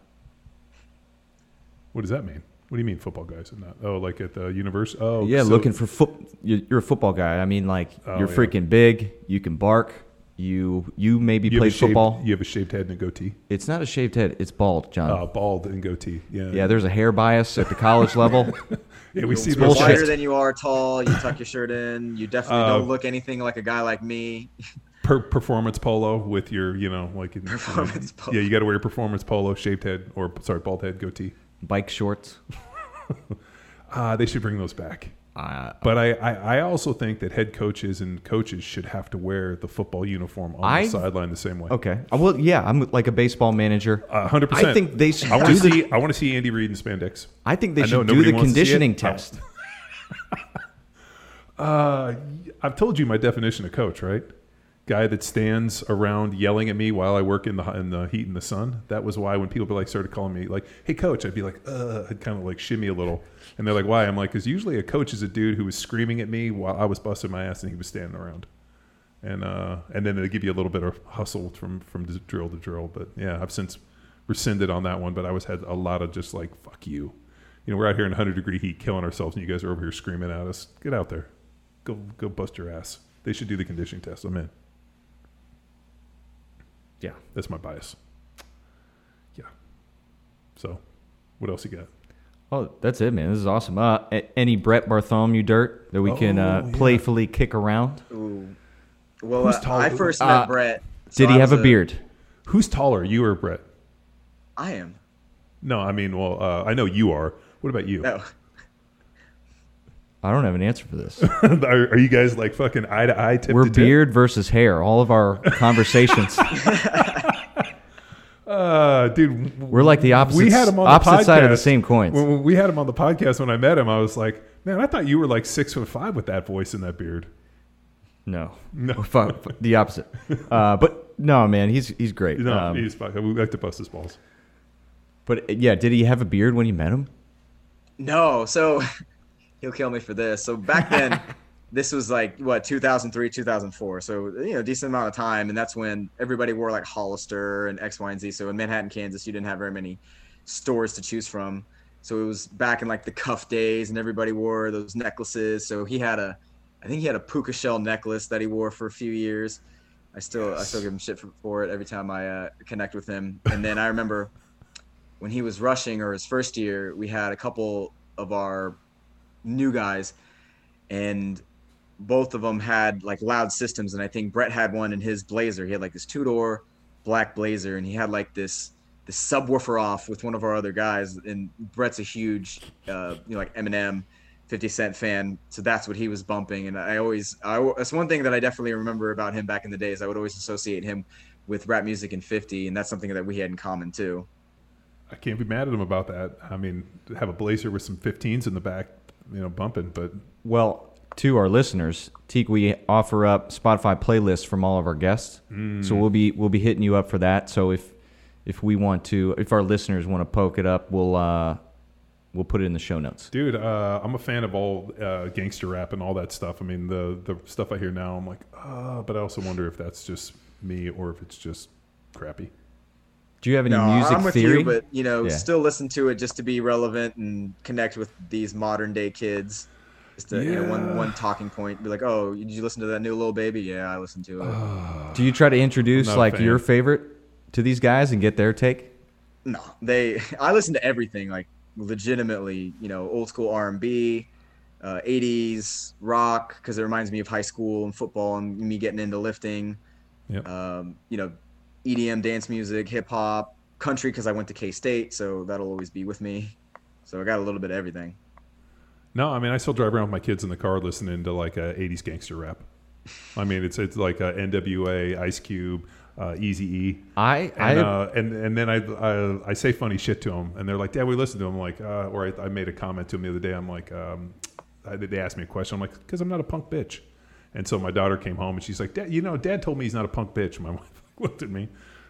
What does that mean? What do you mean football guys and not? Oh, like at the university? Oh, Yeah, so- looking for foot. You're you're a football guy. I mean, like Oh, you're yeah. freaking big. You can bark. You you maybe you have a played shaved- football. You have a shaved head and a goatee. It's not a shaved head. It's bald, John. Uh, bald and goatee. Yeah. yeah, there's a hair bias at the college level. Yeah, we see You're those. bullshit. wider than you are tall. You tuck your shirt in. You definitely Uh, don't look anything like a guy like me. per- performance polo with your, you know, like Performance polo. Yeah, you got to wear your performance polo, shaved head, or sorry, bald head, goatee. Bike shorts. Ah, they should bring those back. Uh, But I, I, I also think that head coaches and coaches should have to wear the football uniform on I- the sideline the same way. okay. Uh, Well, yeah, I'm like a baseball manager. A hundred percent. I think they should I want do to the- see. I want to see Andy Reid in spandex. I think they I should do the wants to see it. conditioning test. Uh, I've told you my definition of coach, right? Guy that stands around yelling at me while I work in the in the heat and the sun. That was why when people like started calling me like, "Hey, coach," I'd be like, "Uh," I'd kind of like shimmy a little, and they're like, "Why?" I'm like, "Cause usually a coach is a dude who was screaming at me while I was busting my ass and he was standing around." And uh, and then they give you a little bit of hustle from from drill to drill. But yeah, I've since rescinded on that one. But I was had a lot of just like, "Fuck you." You know, we're out here in 100 degree heat killing ourselves, and you guys are over here screaming at us. Get out there. Go go bust your ass. They should do the conditioning test. I'm in. Yeah. That's my bias. Yeah. So, what else you got? Oh, that's it, man. This is awesome. Uh, a- any Brett Bartholomew dirt that we can uh, Oh, yeah. playfully kick around? Ooh. Well, Who's uh, tall- I first met Uh, Brett. so Did he have was a beard? Who's taller, you or Brett? I am. No, I mean, well, uh, I know you are. What about you? No. I don't have an answer for this. are, are you guys like fucking eye to eye, tip We're to tip? beard versus hair. All of our conversations. Uh, dude, We're like the opposite, we had him on the opposite side of the podcast. same coins. When, when we had him on the podcast when I met him, I was like, man, I thought you were like six foot five with that voice and that beard. No, No. Fu- fu- the opposite. Uh, but no, man, he's he's great. No, Um, he's fuck. We like to bust his balls. but uh, yeah, did he have a beard when you met him? No. So he'll kill me for this. So back then, this was like what 2003, 2004. So you know, decent amount of time, and that's when everybody wore like Hollister and X, Y, and Z. So in Manhattan, Kansas, you didn't have very many stores to choose from. So it was back in like the cuff days, and everybody wore those necklaces. So he had a, I think he had a puka shell necklace that he wore for a few years. I still I still give him shit for, for it every time I uh, connect with him. And then I remember when he was rushing or his first year, we had a couple of our new guys, and both of them had like loud systems. And I think Brett had one in his Blazer. He had like this two door black Blazer, and he had like this this subwoofer off with one of our other guys. And Brett's a huge, uh, you know, like Eminem. 50 Cent fan, so that's what he was bumping. And I always, I, that's one thing that I definitely remember about him back in the days. I would always associate him with rap music and 50, and that's something that we had in common too. I can't be mad at him about that. I mean, have a blazer with some 15s in the back, you know, bumping, but Well, to our listeners, Teak, we offer up Spotify playlists from all of our guests. Mm. So we'll be we'll be hitting you up for that. So if if we want to, if our listeners want to poke it up, we'll uh, we'll put it in the show notes. Dude, uh, I'm a fan of all uh, gangster rap and all that stuff. I mean, the the stuff I hear now, I'm like, uh, but I also wonder if that's just me or if it's just crappy. Do you have any No, music I'm with theory? you, but you know, Yeah. still listen to it just to be relevant and connect with these modern day kids. Just to, you know, one one talking point, be like, "Oh, did you listen to that new Lil Baby?" Yeah, I listened to it. Do you try to introduce I'm not a like fan. your favorite to these guys and get their take? No, they. I listen to everything, like legitimately. You know, old school R and B, uh, '80s rock, because it reminds me of high school and football and me getting into lifting. Yep. Um, you know, EDM dance music, hip hop, country, because I went to K State, so that'll always be with me. So I got a little bit of everything. No, I mean, I still drive around with my kids in the car listening to like a 80s gangster rap. I mean, it's it's like uh, NWA, Ice Cube, uh, Easy E. I And, I uh, and and then I, I I say funny shit to them, and they're like, "Dad, we listen to them." I'm like, uh, or I, I made a comment to them the other day. I'm like, um, I, they asked me a question. I'm like, "Because I'm not a punk bitch." And so my daughter came home and she's like, "Dad, you know, Dad told me he's not a punk bitch." My wife looked at me.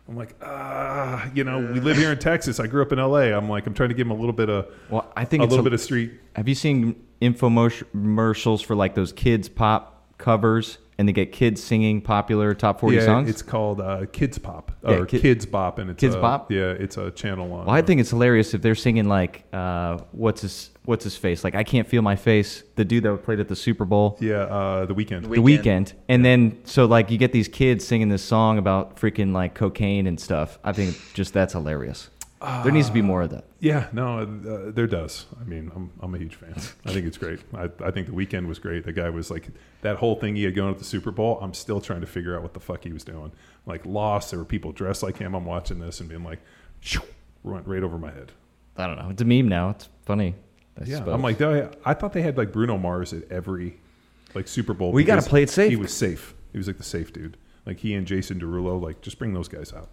I'm like, ah, you know, we live here in Texas. I grew up in L.A. I'm like, I'm trying to give him a little bit of well, I think a it's little a- bit of street. Have you seen infomercials for like those kids pop covers and they get kids singing popular top 40 yeah, songs? it's called uh, Kids Pop Yeah, or Ki- Kidz Bop, and it's Kids a, Bop? Yeah, it's a channel on. well, I think it's hilarious if they're singing like uh, what's his what's his face? Like I can't feel my face. The dude that played at the Super Bowl. yeah, uh, the Weeknd. the Weeknd and then so like you get these kids singing this song about freaking like cocaine and stuff i think just that's hilarious there needs to be more of that Yeah, no, uh, there does. I mean, I'm, I'm a huge fan. I think it's great. I, I think the Weeknd was great. The guy was like that whole thing he had going at the Super Bowl. I'm still trying to figure out what the fuck he was doing. Like lost. There were people dressed like him. I'm watching this and being like, shoo, went right over my head. i don't know it's a meme now it's funny I Yeah, suppose. I'm like, I, I thought they had like Bruno Mars at every like Super Bowl. We gotta play it safe. He was safe. He was like the safe dude. Like he and Jason Derulo, like just bring those guys out.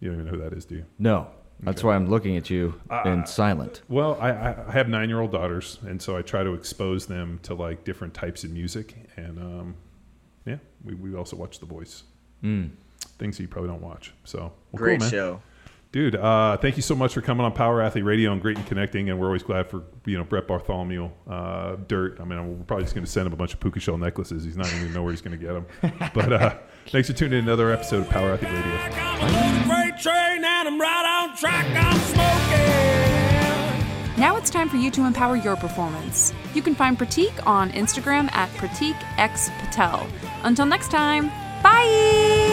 You don't even know who that is, do you? no that's Okay. why i'm looking at you Uh, in silent Well, I, I I have nine year old daughters, and so I try to expose them to like different types of music, and um, yeah, we, we also watch The Voice, mm. things that you probably don't watch. So well, Great cool, man. show. Dude. Uh, thank you so much for coming on Power Athlete Radio and great and connecting, and we're always glad for you know Brett Bartholomew, uh, Dirt. I mean, we're probably just going to send him a bunch of puka shell necklaces. He's not even know where he's going to get them. But uh, thanks for tuning in to another episode of Power Athlete Radio. I'm on a freight train and I'm right on track. I'm smoking. Now it's time for you to empower your performance. You can find Pratik on Instagram at Pratik X Patel. Until next time, bye!